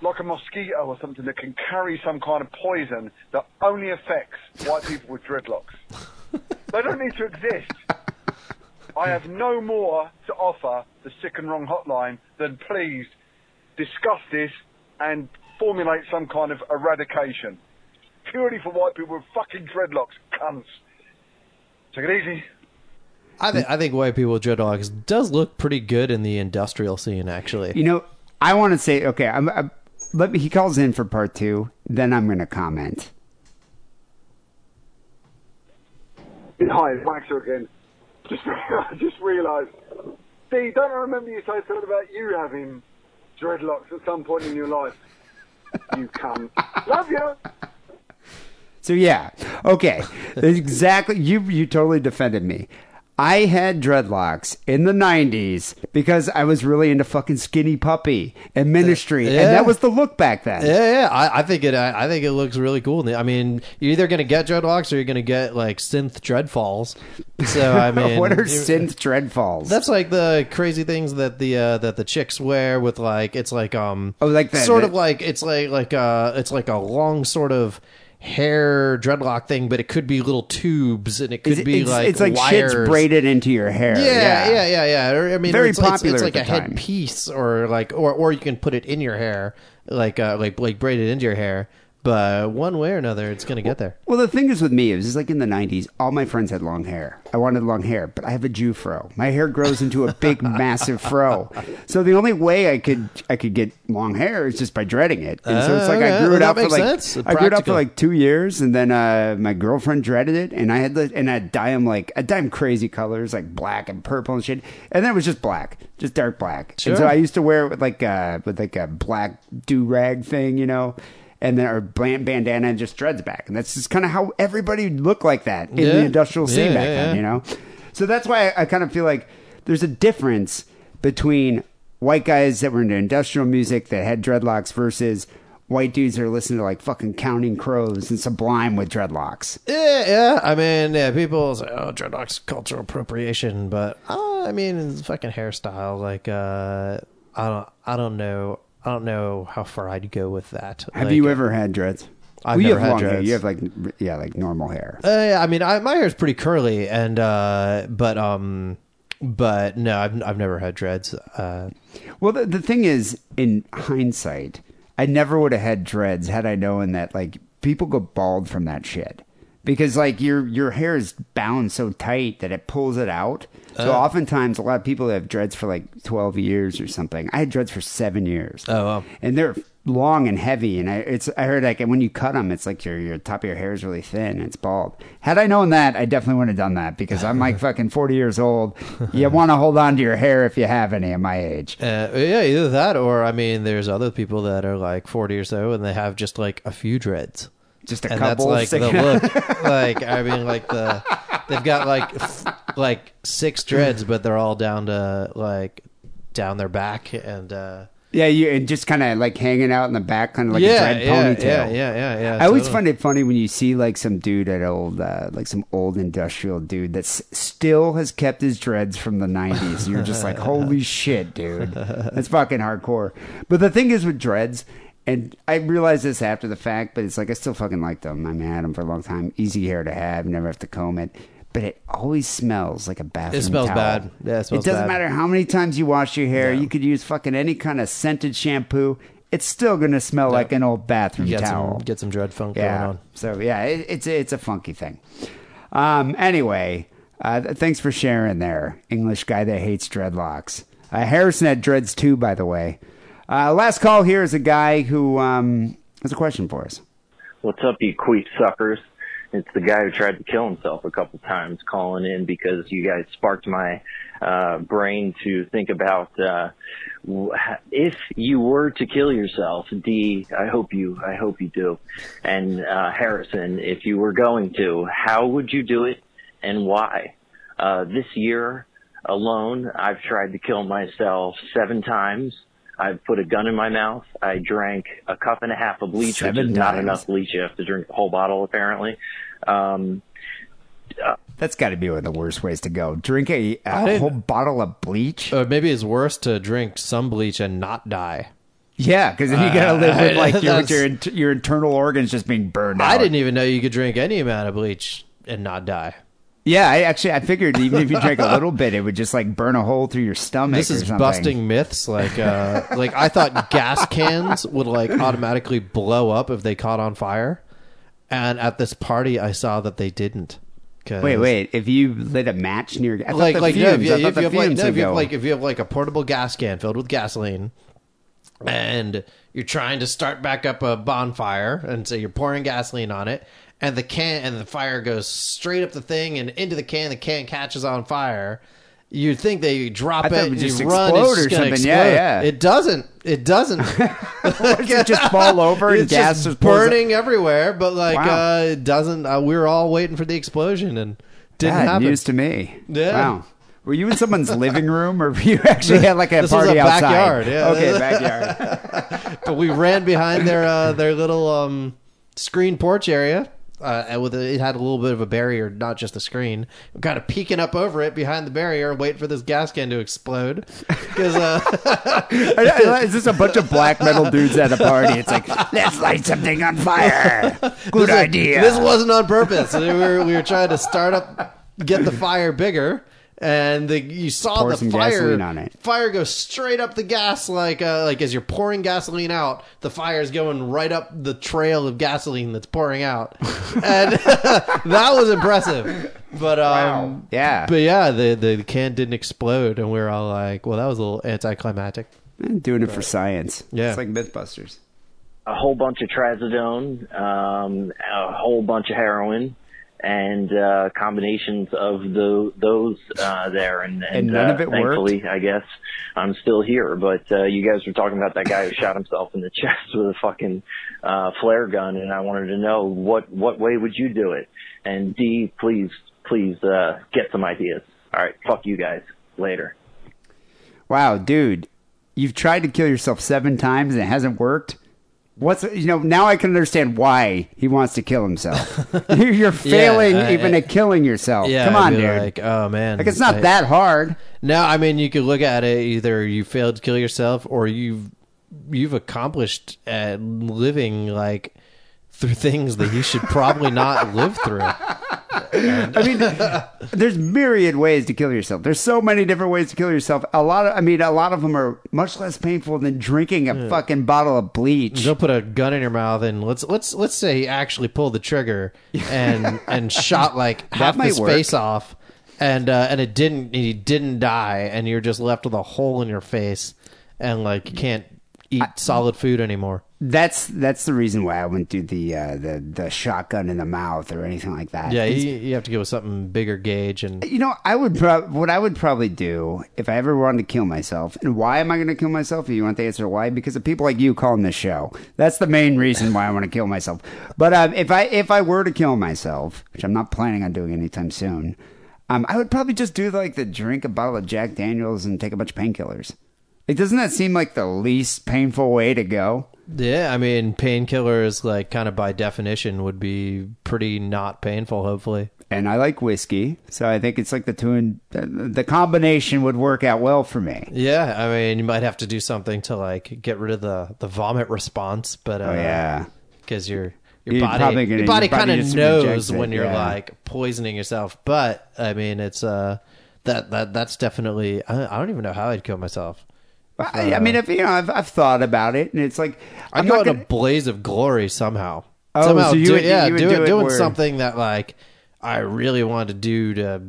like a mosquito or something that can carry some kind of poison that only affects white people with dreadlocks. they don't need to exist. I have no more to offer the sick and wrong hotline than please discuss this and formulate some kind of eradication purely for white people with fucking dreadlocks, cunts. Take it easy. I think I think white people with dreadlocks does look pretty good in the industrial scene. Actually, You know, I want to say, okay, I'm, I'm, let me, he calls in for part two, then I'm going to comment. Hi, it's Waxer again. Just, I just realised. Dee, don't I remember you saying something about you having dreadlocks at some point in your life? You cunt. Love you. So yeah, okay, exactly. You you totally defended me. I had dreadlocks in the '90s because I was really into fucking Skinny Puppy and Ministry, Yeah. and that was the look back then. yeah, yeah. I, I think it. I, I think it looks really cool. I mean, you're either gonna get dreadlocks or you're gonna get like synth dreadfalls. So I mean, what are synth dreadfalls? That's like the crazy things that the uh, that the chicks wear with like it's like um Oh, like the- sort of like it's like like uh it's like a long sort of hair dreadlock thing, but it could be little tubes and it could It's- be it's, like it's like wires. shit's braided into your hair. Yeah, yeah, yeah, yeah. Or, I mean, Very it's, it's- popular It's, at like a time. headpiece, or like, or or you can put it in your hair, like uh, like like braided into your hair. One way or another, it's gonna get there. Well, the thing is with me, it was just like in the '90s. All my friends had long hair. I wanted long hair, but I have a Jew fro. My hair grows into a big, massive fro. So the only way I could I could get long hair is just by dreading it. And so it's like I Uh, grew it out for like. I grew it out for like two years, and then uh, my girlfriend dreaded it, and I had the and I'd dye them like I'd dye 'em crazy colors like black and purple and shit, and then it was just black, just dark black. Sure. And so I used to wear it with like uh, with like a black do rag thing, you know. And then our bandana and just dreads back, and that's just kind of how everybody looked like that in Yeah. the industrial scene Yeah, back yeah, then, you know. So that's why I, I kind of feel like there's a difference between white guys that were into industrial music that had dreadlocks versus white dudes that are listening to like fucking Counting Crows and Sublime with dreadlocks. Yeah, yeah. I mean, yeah. People say, "Oh, dreadlocks cultural appropriation," but uh, I mean, it's fucking hairstyle. Like, uh, I don't, I don't know, I don't know how far I'd go with that. Have Like, you ever had dreads? I've Well, you never have had long hair. dreads. You have like yeah, like normal hair. Uh, I mean, I, my hair is pretty curly, and uh, but um, but no, I've I've never had dreads. Uh, Well, the, the thing is, in hindsight, I never would have had dreads had I known that like people go bald from that shit because like your your hair is bound so tight that it pulls it out. So Oh. oftentimes, a lot of people have dreads for like twelve years or something. I had dreads for seven years. Oh, wow. and they're long and heavy. And I it's I heard like when you cut them, it's like your your top of your hair is really thin and it's bald. Had I known that, I definitely wouldn't have done that because I'm like fucking forty years old. You want to hold on to your hair if you have any at my age. Uh, yeah, either that or I mean, there's other people that are like 40 or so and they have just like a few dreads. Just a and that's couple like the look. like I mean, like the they've got like f- like six dreads, but they're all down to like down their back and uh Yeah, you and just kind of like hanging out in the back, kind of like yeah, a dread yeah, ponytail. yeah, yeah, yeah, yeah. I always totally. find it funny when you see like some dude at old, uh, like some old industrial dude that s- still has kept his dreads from the '90s. You're just like, holy shit, dude, that's fucking hardcore. But the thing is with dreads, and I realized this after the fact, but it's like I still fucking like them. I mean, I had them for a long time. Easy hair to have, never have to comb it. But it always smells like a bathroom. It smells towel. bad. Yeah, it smells doesn't bad. matter how many times you wash your hair. You could use fucking any kind of scented shampoo. It's still gonna smell like an old bathroom get towel. some get some dread funk Yeah. going on. So yeah, it, it's it's a funky thing. Um. Anyway, uh, thanks for sharing there, English guy that hates dreadlocks. Uh, Harrison had dreads too, by the way. Uh, last call here is a guy who um has a question for us. What's up, you queef suckers? It's the guy who tried to kill himself a couple times calling in because you guys sparked my uh, brain to think about uh, if you were to kill yourself. Dee, I hope you, I hope you do. And uh, Harrison, if you were going to, how would you do it and why? Uh, this year alone, I've tried to kill myself seven times. I've put a gun in my mouth. I drank a cup and a half of bleach, which Seven is not times. enough bleach. You have to drink the whole bottle, apparently. Um, That's got to be one of the worst ways to go. Drink a, didn't- whole bottle of bleach. Or maybe it's worse to drink some bleach and not die. yeah, because then you gotta live with like your, your your internal organs just being burned out. I didn't even know you could drink any amount of bleach and not die. Yeah, I actually I figured even if you drank a little bit, it would just like burn a hole through your stomach. This is busting myths. Like, uh, like I thought gas cans would like automatically blow up if they caught on fire, and at this party, I saw that they didn't. Wait, wait. If you lit a match near, I like, like, fumes, no, if you, if you have like, no, if you have like, if you have like a portable gas can filled with gasoline, and you're trying to start back up a bonfire, and so you're pouring gasoline on it, and the can and the fire goes straight up the thing and into the can. The can catches on fire. You'd think they drop I it it and just run, explode it's or something. Yeah, explode. yeah. It doesn't. It doesn't. Does it just fall over and it's gas pulls burning everywhere, but like Wow. uh, it doesn't. Uh, we were all waiting for the explosion and didn't God, happen. news to me. Yeah. Wow. Were you in someone's living room, or you actually had like a This was party a outside? backyard, yeah. Okay, backyard. but we ran behind their uh, their little um, screen porch area. Uh, with a, it had a little bit of a barrier, not just a screen. We're kind of peeking up over it behind the barrier, waiting for this gas can to explode. Because uh, Is this a bunch of black metal dudes at a party? It's like, let's light something on fire. Good this, idea. This wasn't on purpose. we were we were trying to start up, get the fire bigger, and the, you saw Pour the some fire on it. fire go straight up the gas like uh, like as you're pouring gasoline out, the fire's going right up the trail of gasoline that's pouring out, and that was impressive. But um, Yeah. but yeah, the the can didn't explode, and we are all like, well, that was a little anticlimactic. Doing it for science. Yeah. It's like Mythbusters. a whole bunch of trazodone, um, a whole bunch of heroin, and uh, combinations of the, those uh, there. And, and, And none uh, of it thankfully, I guess I'm still here. But uh, you guys were talking about that guy who shot himself in the chest with a fucking uh, flare gun, and I wanted to know what what way would you do it? And Dee, please, please uh, get some ideas. All right, fuck you guys. Later. Wow, dude, you've tried to kill yourself seven times and it hasn't worked. What's you know now I can understand why he wants to kill himself. You're failing uh, even uh, at killing yourself. Yeah, Come on, dude. Like, oh man, Like it's not I- that hard. No, I mean you could look at it either you failed to kill yourself or you've you've accomplished at living like through things that you should probably not live through. I mean, there's myriad ways to kill yourself. There's so many different ways to kill yourself. A lot of, I mean, a lot of them are much less painful than drinking a fucking bottle of bleach. Go put a gun in your mouth and let's let's let's say he actually pulled the trigger and and shot like half his face off, and uh, and it didn't he didn't die, and you're just left with a hole in your face, and like you can't eat solid food anymore. That's that's the reason why I wouldn't do the uh, the the shotgun in the mouth or anything like that. Yeah, you, you have to go with something bigger gauge and You know, I would prob- what I would probably do if I ever wanted to kill myself. And why am I going to kill myself? If you want the answer why, because of people like you calling this show. That's the main reason why I want to kill myself. But um, if I if I were to kill myself, which I'm not planning on doing anytime soon, um, I would probably just do like the drink a bottle of Jack Daniels and take a bunch of painkillers. Like, doesn't that seem like the least painful way to go? yeah, I mean painkillers like kind of by definition would be pretty not painful. Hopefully, And I like whiskey, so I think it's like the two and the combination would work out well for me. yeah. I mean, you might have to do something to like get rid of the the vomit response, but uh, Oh yeah. because your your You're body gonna- your body kind of knows it, when you're yeah. like poisoning yourself. But I mean, it's uh that that that's definitely I, I don't even know how I'd kill myself. I, I mean, uh, if you know, I've, I've thought about it, and it's like I'd I'm go not in gonna. a blaze of glory somehow. Oh, somehow so you do, would- yeah, you would do, do it doing where- something that like I really wanted to do to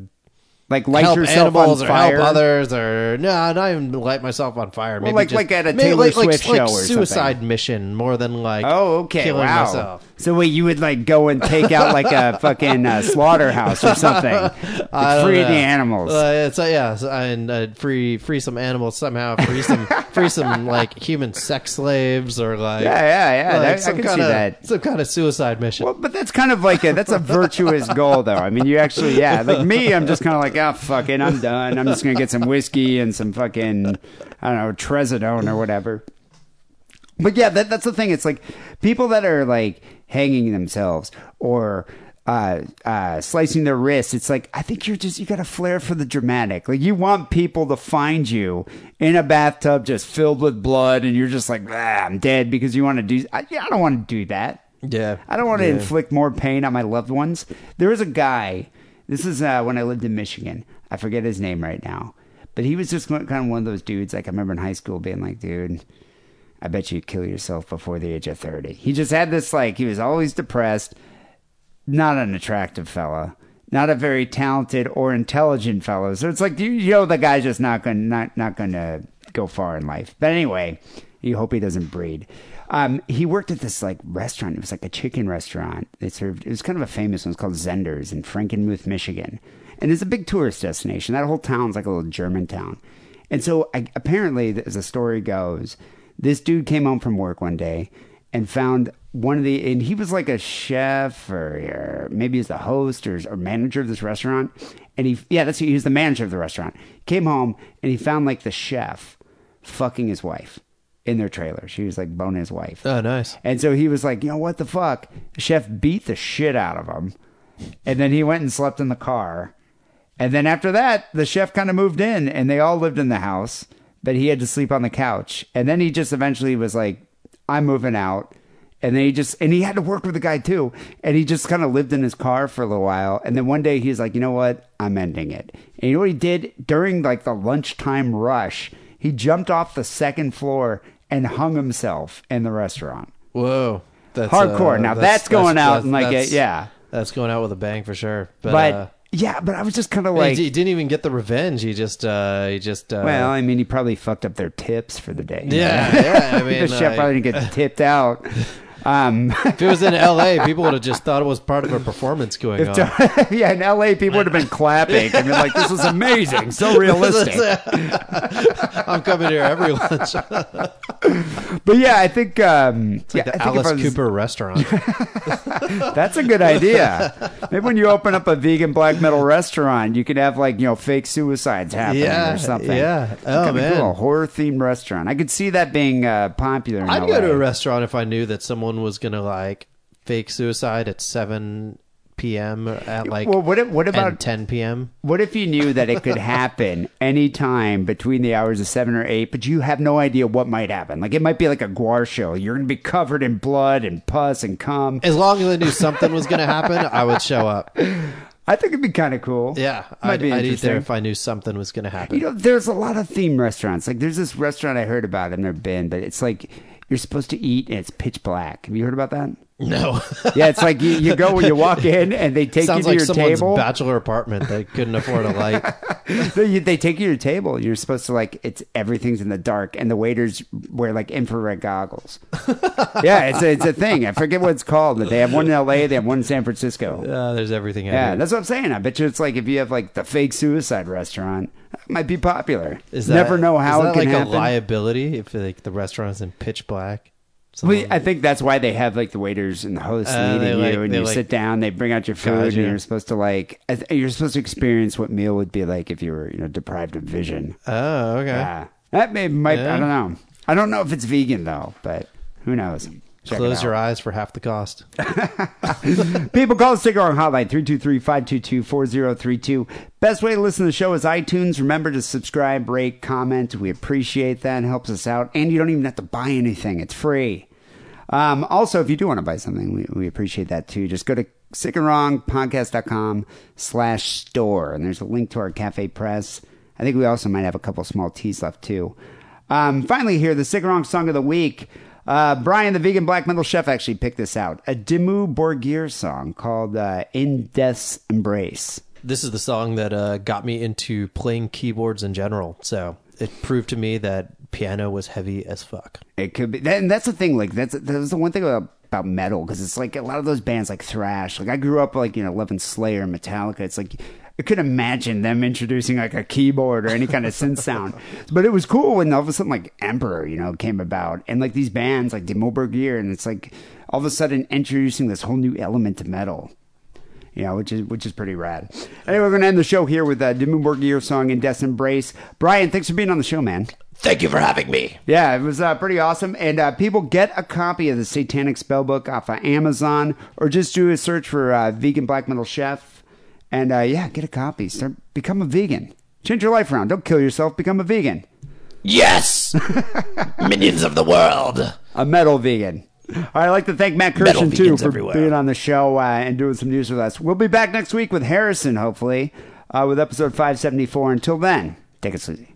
like light help yourself animals on or help others or no, not even light myself on fire. Maybe like- just, like at a Taylor like, like- Swift like show or something. suicide mission more than like Oh, okay. killing wow. myself. So wait, you would like go and take out like a fucking uh, slaughterhouse or something, I like, don't free know. the animals. Uh, it's uh, yeah, so- and uh, free free some animals somehow. Free some free some like human sex slaves or like Yeah, yeah, yeah, like, that- I can see kinda, that. Some kind of suicide mission. well, but that's kind of like a that's a virtuous goal, though. I mean, you actually, yeah. Like me, I'm just kind of like, oh fuck it, I'm done. I'm just gonna get some whiskey and some fucking, I don't know, trazodone or whatever. But yeah, that, that's the thing. It's like people that are like hanging themselves or uh, uh, slicing their wrists. It's like I think you're just you got a flair for the dramatic. Like you want people to find you in a bathtub just filled with blood, and you're just like, ah, I'm dead because you want to do. I, yeah, I don't want to do that. yeah, I don't want to Yeah. inflict more pain on my loved ones. There was a guy. This is uh, when I lived in Michigan. I forget his name right now, but he was just kind of one of those dudes. Like I remember in high school being like, dude. I bet you'd kill yourself before the age of 30. He just had this, like, he was always depressed, not an attractive fella, not a very talented or intelligent fellow. So it's like, you, you know, the guy's just not going not, not going to go far in life. But anyway, you hope he doesn't breed. Um, he worked at this, like, restaurant. It was like a chicken restaurant. They served, it was kind of a famous one. It's called Zehnder's in Frankenmuth, Michigan. And it's a big tourist destination. That whole town's like a little German town. And so I, apparently, as the story goes, this dude came home from work one day and found one of the, and he was like a chef or, or maybe he's the host or, or manager of this restaurant. And he, yeah, that's he was the manager of the restaurant. Came home and he found like the chef fucking his wife in their trailer. She was like boning his wife. oh nice. And so he was like, you know, what the fuck? The chef beat the shit out of him. And then he went and slept in the car. And then after that, the chef kind of moved in and they all lived in the house, but he had to sleep on the couch. And then he just eventually was like, I'm moving out. And then he just, and he had to work with the guy too. And he just kind of lived in his car for a little while. And then one day he's like, you know what? I'm ending it. And you know what he did during like the lunchtime rush? He jumped off the second floor and hung himself in the restaurant. Whoa, that's Hardcore. uh, Now that's going out and, like, that's- yeah. that's going out with a bang for sure. But, But, uh, yeah, but I was just kind of like, he, didn't even get the revenge. He just uh, he just uh, well, I mean, he probably fucked up their tips for the day. yeah, yeah. I mean, the chef probably didn't get tipped out. Um, if it was in L.A., people would have just thought it was part of a performance going on. yeah, in LA, people would have been clapping and been like, "This was amazing, so realistic." I'm coming here every lunch. But yeah, I think, um, yeah, the Alice was- Cooper restaurant. That's a good idea. Maybe when you open up a vegan black metal restaurant, you could have like you know fake suicides happening Yeah, or something. yeah. Oh, man. cool. horror themed restaurant. I could see that being uh, popular. In I'd LA. go to a restaurant if I knew that someone was gonna like fake suicide at 7 p.m. at like Well, what if- what about- 10 p.m. What if you knew that it could happen anytime between the hours of seven or eight, but you have no idea what might happen? Like it might be like a Gwar show. You're going to be covered in blood and pus and cum. As long as I knew something was gonna happen, I would show up. I think it'd be kind of cool. Yeah, Might I'd, be I'd eat there if I knew something was going to happen. You know, there's a lot of theme restaurants. Like, there's this restaurant I heard about. I've never been, but it's like you're supposed to eat and it's pitch black. Have you heard about that? no, Yeah, it's like you, you go when you walk in and they take sounds you to like your someone's table. bachelor apartment that couldn't afford a light. You, they take you to your table. You're supposed to like it's everything's in the dark, and the waiters wear like infrared goggles. yeah, it's a, it's a thing. I forget what it's called, but they have one in L.A. They have one in San Francisco. Uh, there's everything. I Yeah, that's what I'm saying. I bet you it's like if you have like the fake suicide restaurant, might be popular. Is that, Never know how is it can like happen. a liability if like the restaurant is in pitch black. Well, I think that's why they have like the waiters and the hosts Uh, meeting like- you, and you like, sit down. They bring out your food, guide and you. you're supposed to like you're supposed to experience what meal would be like if you were you know deprived of vision. oh, okay. Yeah, that may might Yeah. I don't know. I don't know if it's vegan though, but who knows? Check Close your eyes for half the cost. People call the Cigar Hotline 323-522-4032. Best way to listen to the show is iTunes. Remember to subscribe, rate, comment. We appreciate that. It helps us out. And you don't even have to buy anything. It's free. Um, also, if you do want to buy something, we, we appreciate that too. Just go to sickandwrongpodcast.com slash store. And there's a link to our Cafe Press. I think we also might have a couple small tees left too. Um, finally, here, the Sick and Wrong song of the week. Uh, Brian, the vegan black metal chef, actually picked this out. A Dimmu Borgir song called uh, In Death's Embrace. This is the song that uh, got me into playing keyboards in general. So it proved to me that piano was heavy as fuck. It could be, and that's the thing. Like that's that's the one thing about, about metal because it's like a lot of those bands like thrash. Like I grew up like you know loving Slayer, and Metallica. It's like I could imagine them introducing like a keyboard or any kind of synth sound. But it was cool when all of a sudden like Emperor, you know, came about, and like these bands like Dimmu Borgir, and it's like all of a sudden introducing this whole new element to metal. You know, which is which is pretty rad. Anyway, we're gonna end the show here with uh, Dimmu Borgir song "In Death's Embrace." Brian, thanks for being on the show, man. Thank you for having me. Yeah, it was uh, pretty awesome. And uh, people get a copy of the Seitanic Spellbook off of Amazon or just do a search for uh, Vegan Black Metal Chef. And uh, yeah, get a copy. Start Become a vegan. Change your life around. Don't kill yourself. Become a vegan. Yes! Minions of the world. A metal vegan. All right, I'd like to thank Matt Kirshen, too, for everywhere. being on the show uh, and doing some news with us. We'll be back next week with Harrison, hopefully, uh, with episode 574. Until then, take it easy.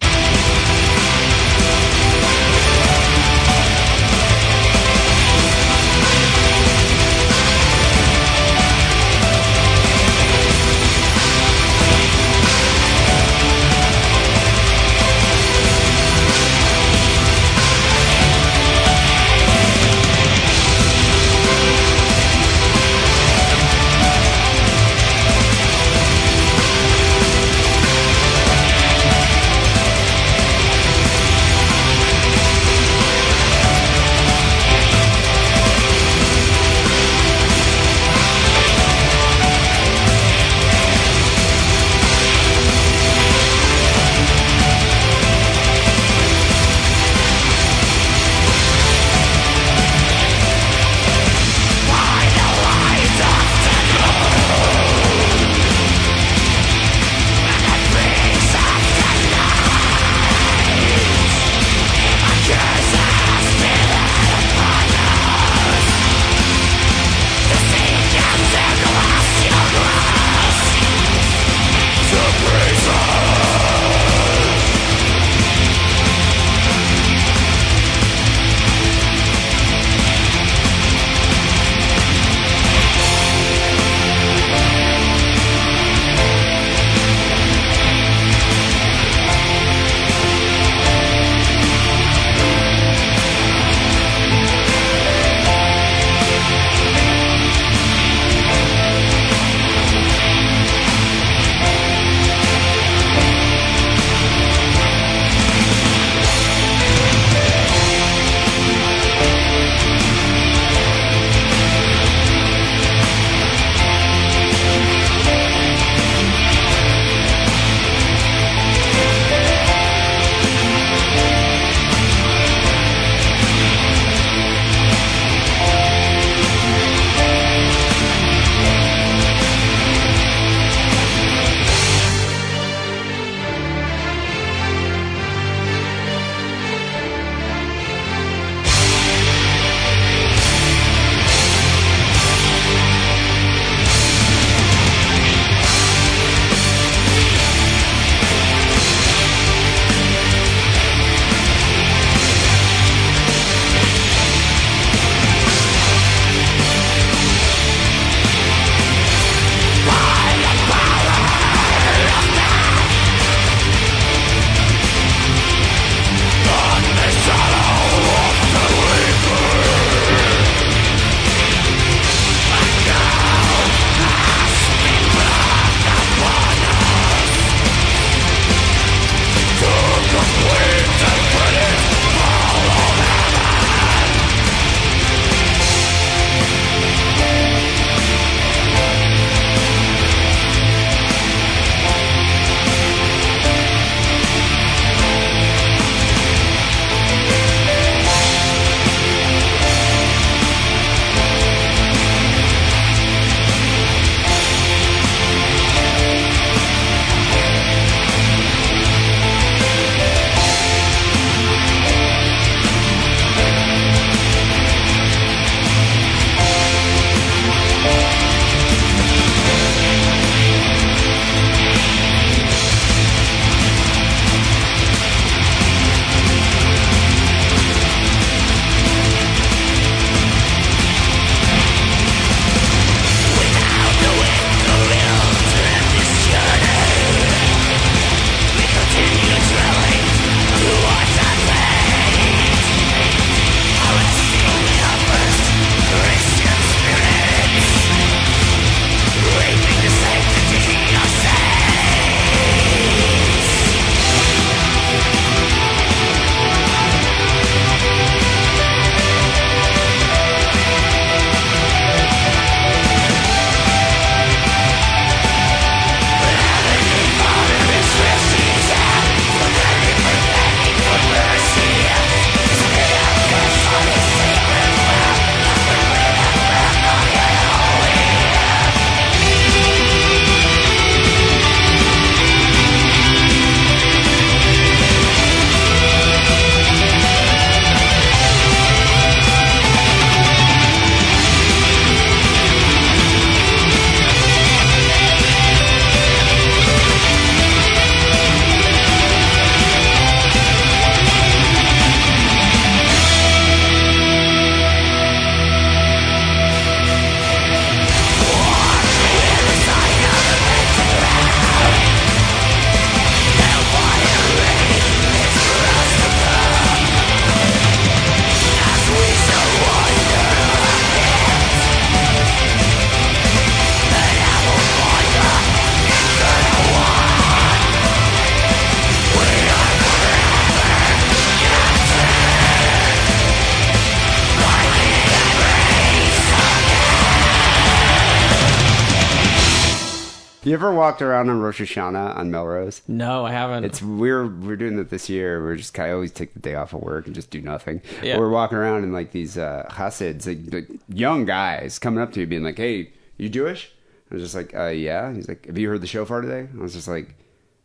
You ever walked around on Rosh Hashanah on Melrose? No, I haven't. It's we're we're doing that this year. We're just I always take the day off of work and just do nothing. Yeah. We're walking around and like these uh, Hasids, like, like young guys coming up to you, being like, "Hey, you Jewish?" I was just like, "Uh, yeah." He's like, "Have you heard the shofar today?" I was just like,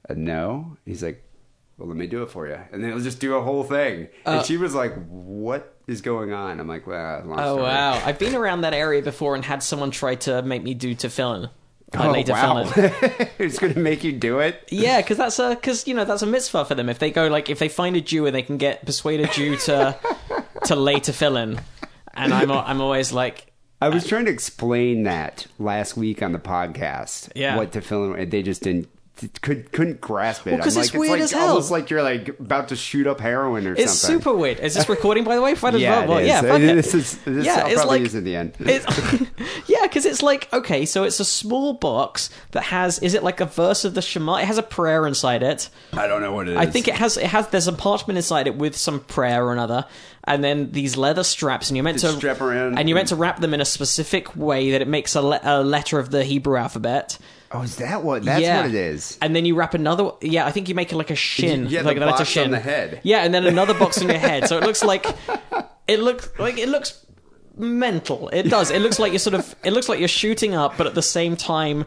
uh, "No." He's like, "Well, let me do it for you," and then he'll just do a whole thing. and she was like, "What is going on?" I'm like, "Well, oh story." wow, I've been around that area before and had someone try to make me do tefillin. Oh, like Oh, later wow. tefillin. it's gonna make you do it. Yeah, because that's a because you know that's a mitzvah for them. If they go like if they find a Jew and they can get persuade a Jew to to lay in, and I'm I'm always like I was trying to explain that last week on the podcast. Yeah. What tefillin, they just didn't could couldn't grasp it. Well, 'cause I'm it's like, weird like, as hell. Almost like you're like about to shoot up heroin or it's something. It's super weird. Is this recording by the way? Might as Yeah, well. it is. yeah, fuck it. This is- this yeah, I'll it's probably like use at the end. It's, yeah, because it's like okay, so it's a small box that has is it like a verse of the Shema? It has a prayer inside it. I don't know what it is. I think it has it has there's a parchment inside it with some prayer or another, and then these leather straps, and you're meant To to strap around. and you're meant to wrap them in a specific way that it makes a, le- a letter of the Hebrew alphabet. Oh, is that what? That's yeah. what it is. And then you wrap another. Yeah, I think you make it like a shin. Yeah, like the that it's a box on the head. Yeah, and then another box on your head. So it looks like it looks like it looks mental. It does. It looks like you're sort of. It looks like you're shooting up, but at the same time.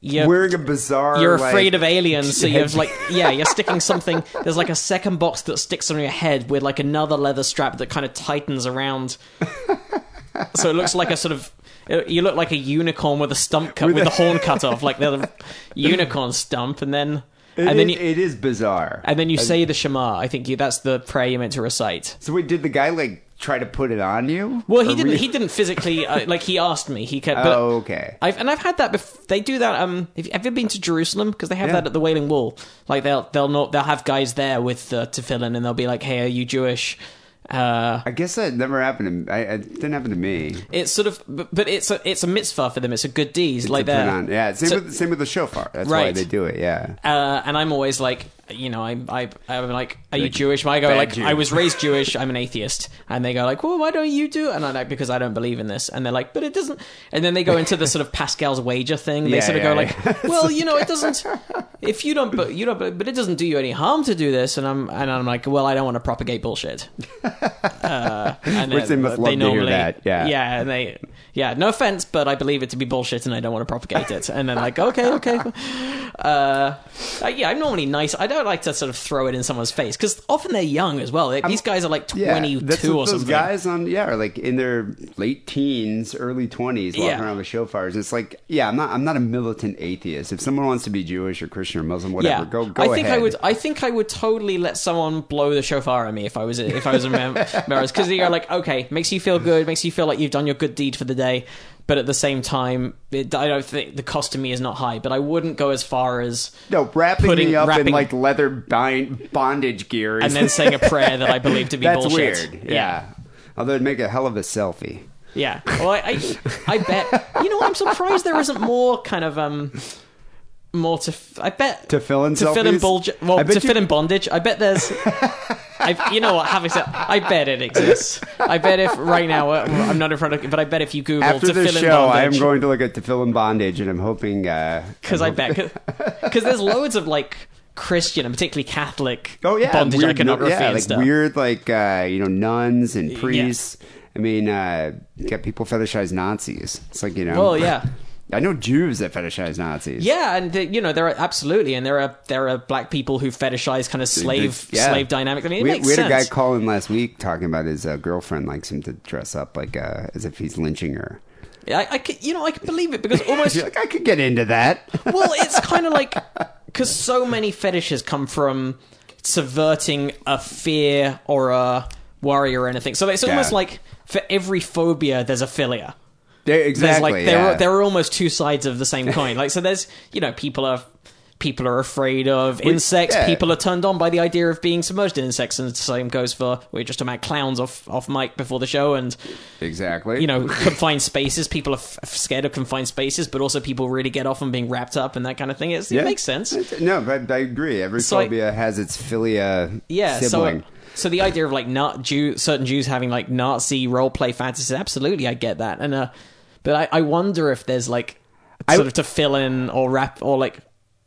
You're, Wearing a bizarre. you're like- afraid of aliens, so you're like yeah, you're sticking something. There's like a second box that sticks on your head with like another leather strap that kind of tightens around. So it looks like a sort of you look like a unicorn with a stump cut with, With the a- horn cut off, like the unicorn stump, and then It and then is- you, it is bizarre. and then you say the Shema. I think you, that's the prayer you're meant to recite. So wait, did the guy like try to put it on you? Well, he didn't. re- He didn't physically. Uh, like he asked me. He kept. Oh, okay. I've and I've had that. Bef- they do that. Um, have you, ever been to Jerusalem? Because they have Yeah. that at the Wailing Wall. Like they'll they'll not they'll have guys there with uh, tefillin, and they'll be like, "Hey, are you Jewish?" Uh, I guess that never happened to. I, it didn't happen to me. it's sort of, but, but it's a it's a mitzvah for them. It's a good deed. like To put that. Yeah, same So- with same with the shofar. That's why Right. they do it. Yeah. Uh, and I'm always like, you know, I, I, I'm like, are you Jewish? I go like, Jew. I was raised Jewish. I'm an atheist, and they go like, well, why don't you do? it? And I'm like, because I don't believe in this. And they're like, but it doesn't. And then they go into the sort of Pascal's wager thing. They Yeah, sort of yeah, go yeah. like, well, you know, it doesn't. If you don't, but you don't, but, it doesn't do you any harm to do this. And I'm, and I'm like, well, I don't want to propagate bullshit. Uh, and Which they must love to hear that, yeah. yeah, and they, yeah, no offense, but I believe it to be bullshit, and I don't want to propagate it. And then like, okay, okay. Uh, yeah, I'm normally nice. I don't like to sort of throw it in someone's face because often they're young as well. They- These guys are like Yeah, 22 that's what or those something. guys on yeah, are like in their late teens, early twenties, walking Yeah. around with shofars. It's like, yeah, I'm not, I'm not a militant atheist. If someone wants to be Jewish or Christian or Muslim, whatever, yeah, go, go I think ahead. I would. I think I would totally let someone blow the shofar at me if I was if I was a mem- because you're like, okay, makes you feel good, makes you feel like you've done your good deed for the day, but at the same time, it, I don't think the cost to me is not high. But I wouldn't go as far as No, wrapping putting- me up wrapping- in like leather bind, bondage gear, and then saying a prayer that I believe to be that's bullshit. weird. Yeah. although it'd make a hell of a selfie. Yeah. Well, I, I, I bet. You know, I'm surprised there isn't more kind of um, more to. f- I bet Tefillin to fill in bulge. Well, I to you- fill in bondage. I bet there's. I, you know what? Having said, I bet it exists. I bet if right now uh, I'm not in front of, but I bet if you Google After to fill in show, I am bondage, going to look at tefillin bondage, and I'm hoping uh, because I bet because there's loads of like Christian and particularly Catholic Oh yeah, bondage weird, iconography yeah, and like stuff. weird, like uh, you know, nuns and priests. I mean, uh, you got people fetishize Nazis. It's like you know. Well, yeah. I know Jews that fetishize Nazis. Yeah, and you know there are absolutely, and there are there are black people who fetishize kind of slave Yeah. slave dynamic. I mean, we, we had sense. a guy call in last week talking about his uh, girlfriend likes him to dress up like uh, as if he's lynching her. I, I could, you know, I can believe it because almost like, I could get into that. well, it's kind of like because so many fetishes come from subverting a fear or a worry or anything. So it's almost Yeah. like for every phobia, there's a philia. Exactly. like there yeah. are there are almost two sides of the same coin. Like so, there's you know people are. People are afraid of insects. yeah. People are turned on by the idea of being submerged in insects, and the same goes for we are just talking about clowns off off mic before the show, and exactly. you know confined spaces. People are f- scared of confined spaces, but also people really get off on being wrapped up and that kind of thing. It's, Yeah. It makes sense. No, but I agree. Every So phobia has its philia Yeah. sibling. So, so the idea of like not Jew, certain Jews having like Nazi role play fantasies, absolutely, I get that. And uh, but I, I wonder if there's like I- sort of tefillin or wrap or like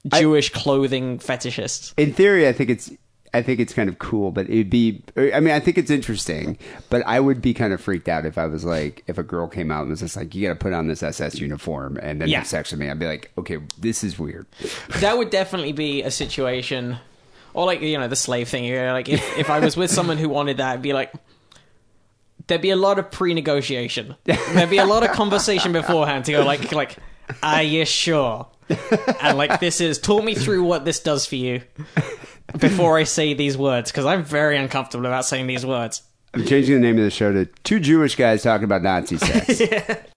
Jewish clothing fetishists. in theory, I think it's I think it's kind of cool, but it'd be. I mean, I think it's interesting, but I would be kind of freaked out if I was like, if a girl came out and was just like, "You got to put on this SS uniform and then Yeah. have sex with me," I'd be like, "Okay, this is weird." that would definitely be a situation or like you know the slave thing like if, if i was with someone who wanted that I'd be like there'd be a lot of pre-negotiation. There'd be a lot of conversation beforehand to go like like are you sure? And like this is talk me through what this does for you before i say these words because i'm very uncomfortable about saying these words. I'm changing the name of the show to two Jewish guys talking about Nazi sex.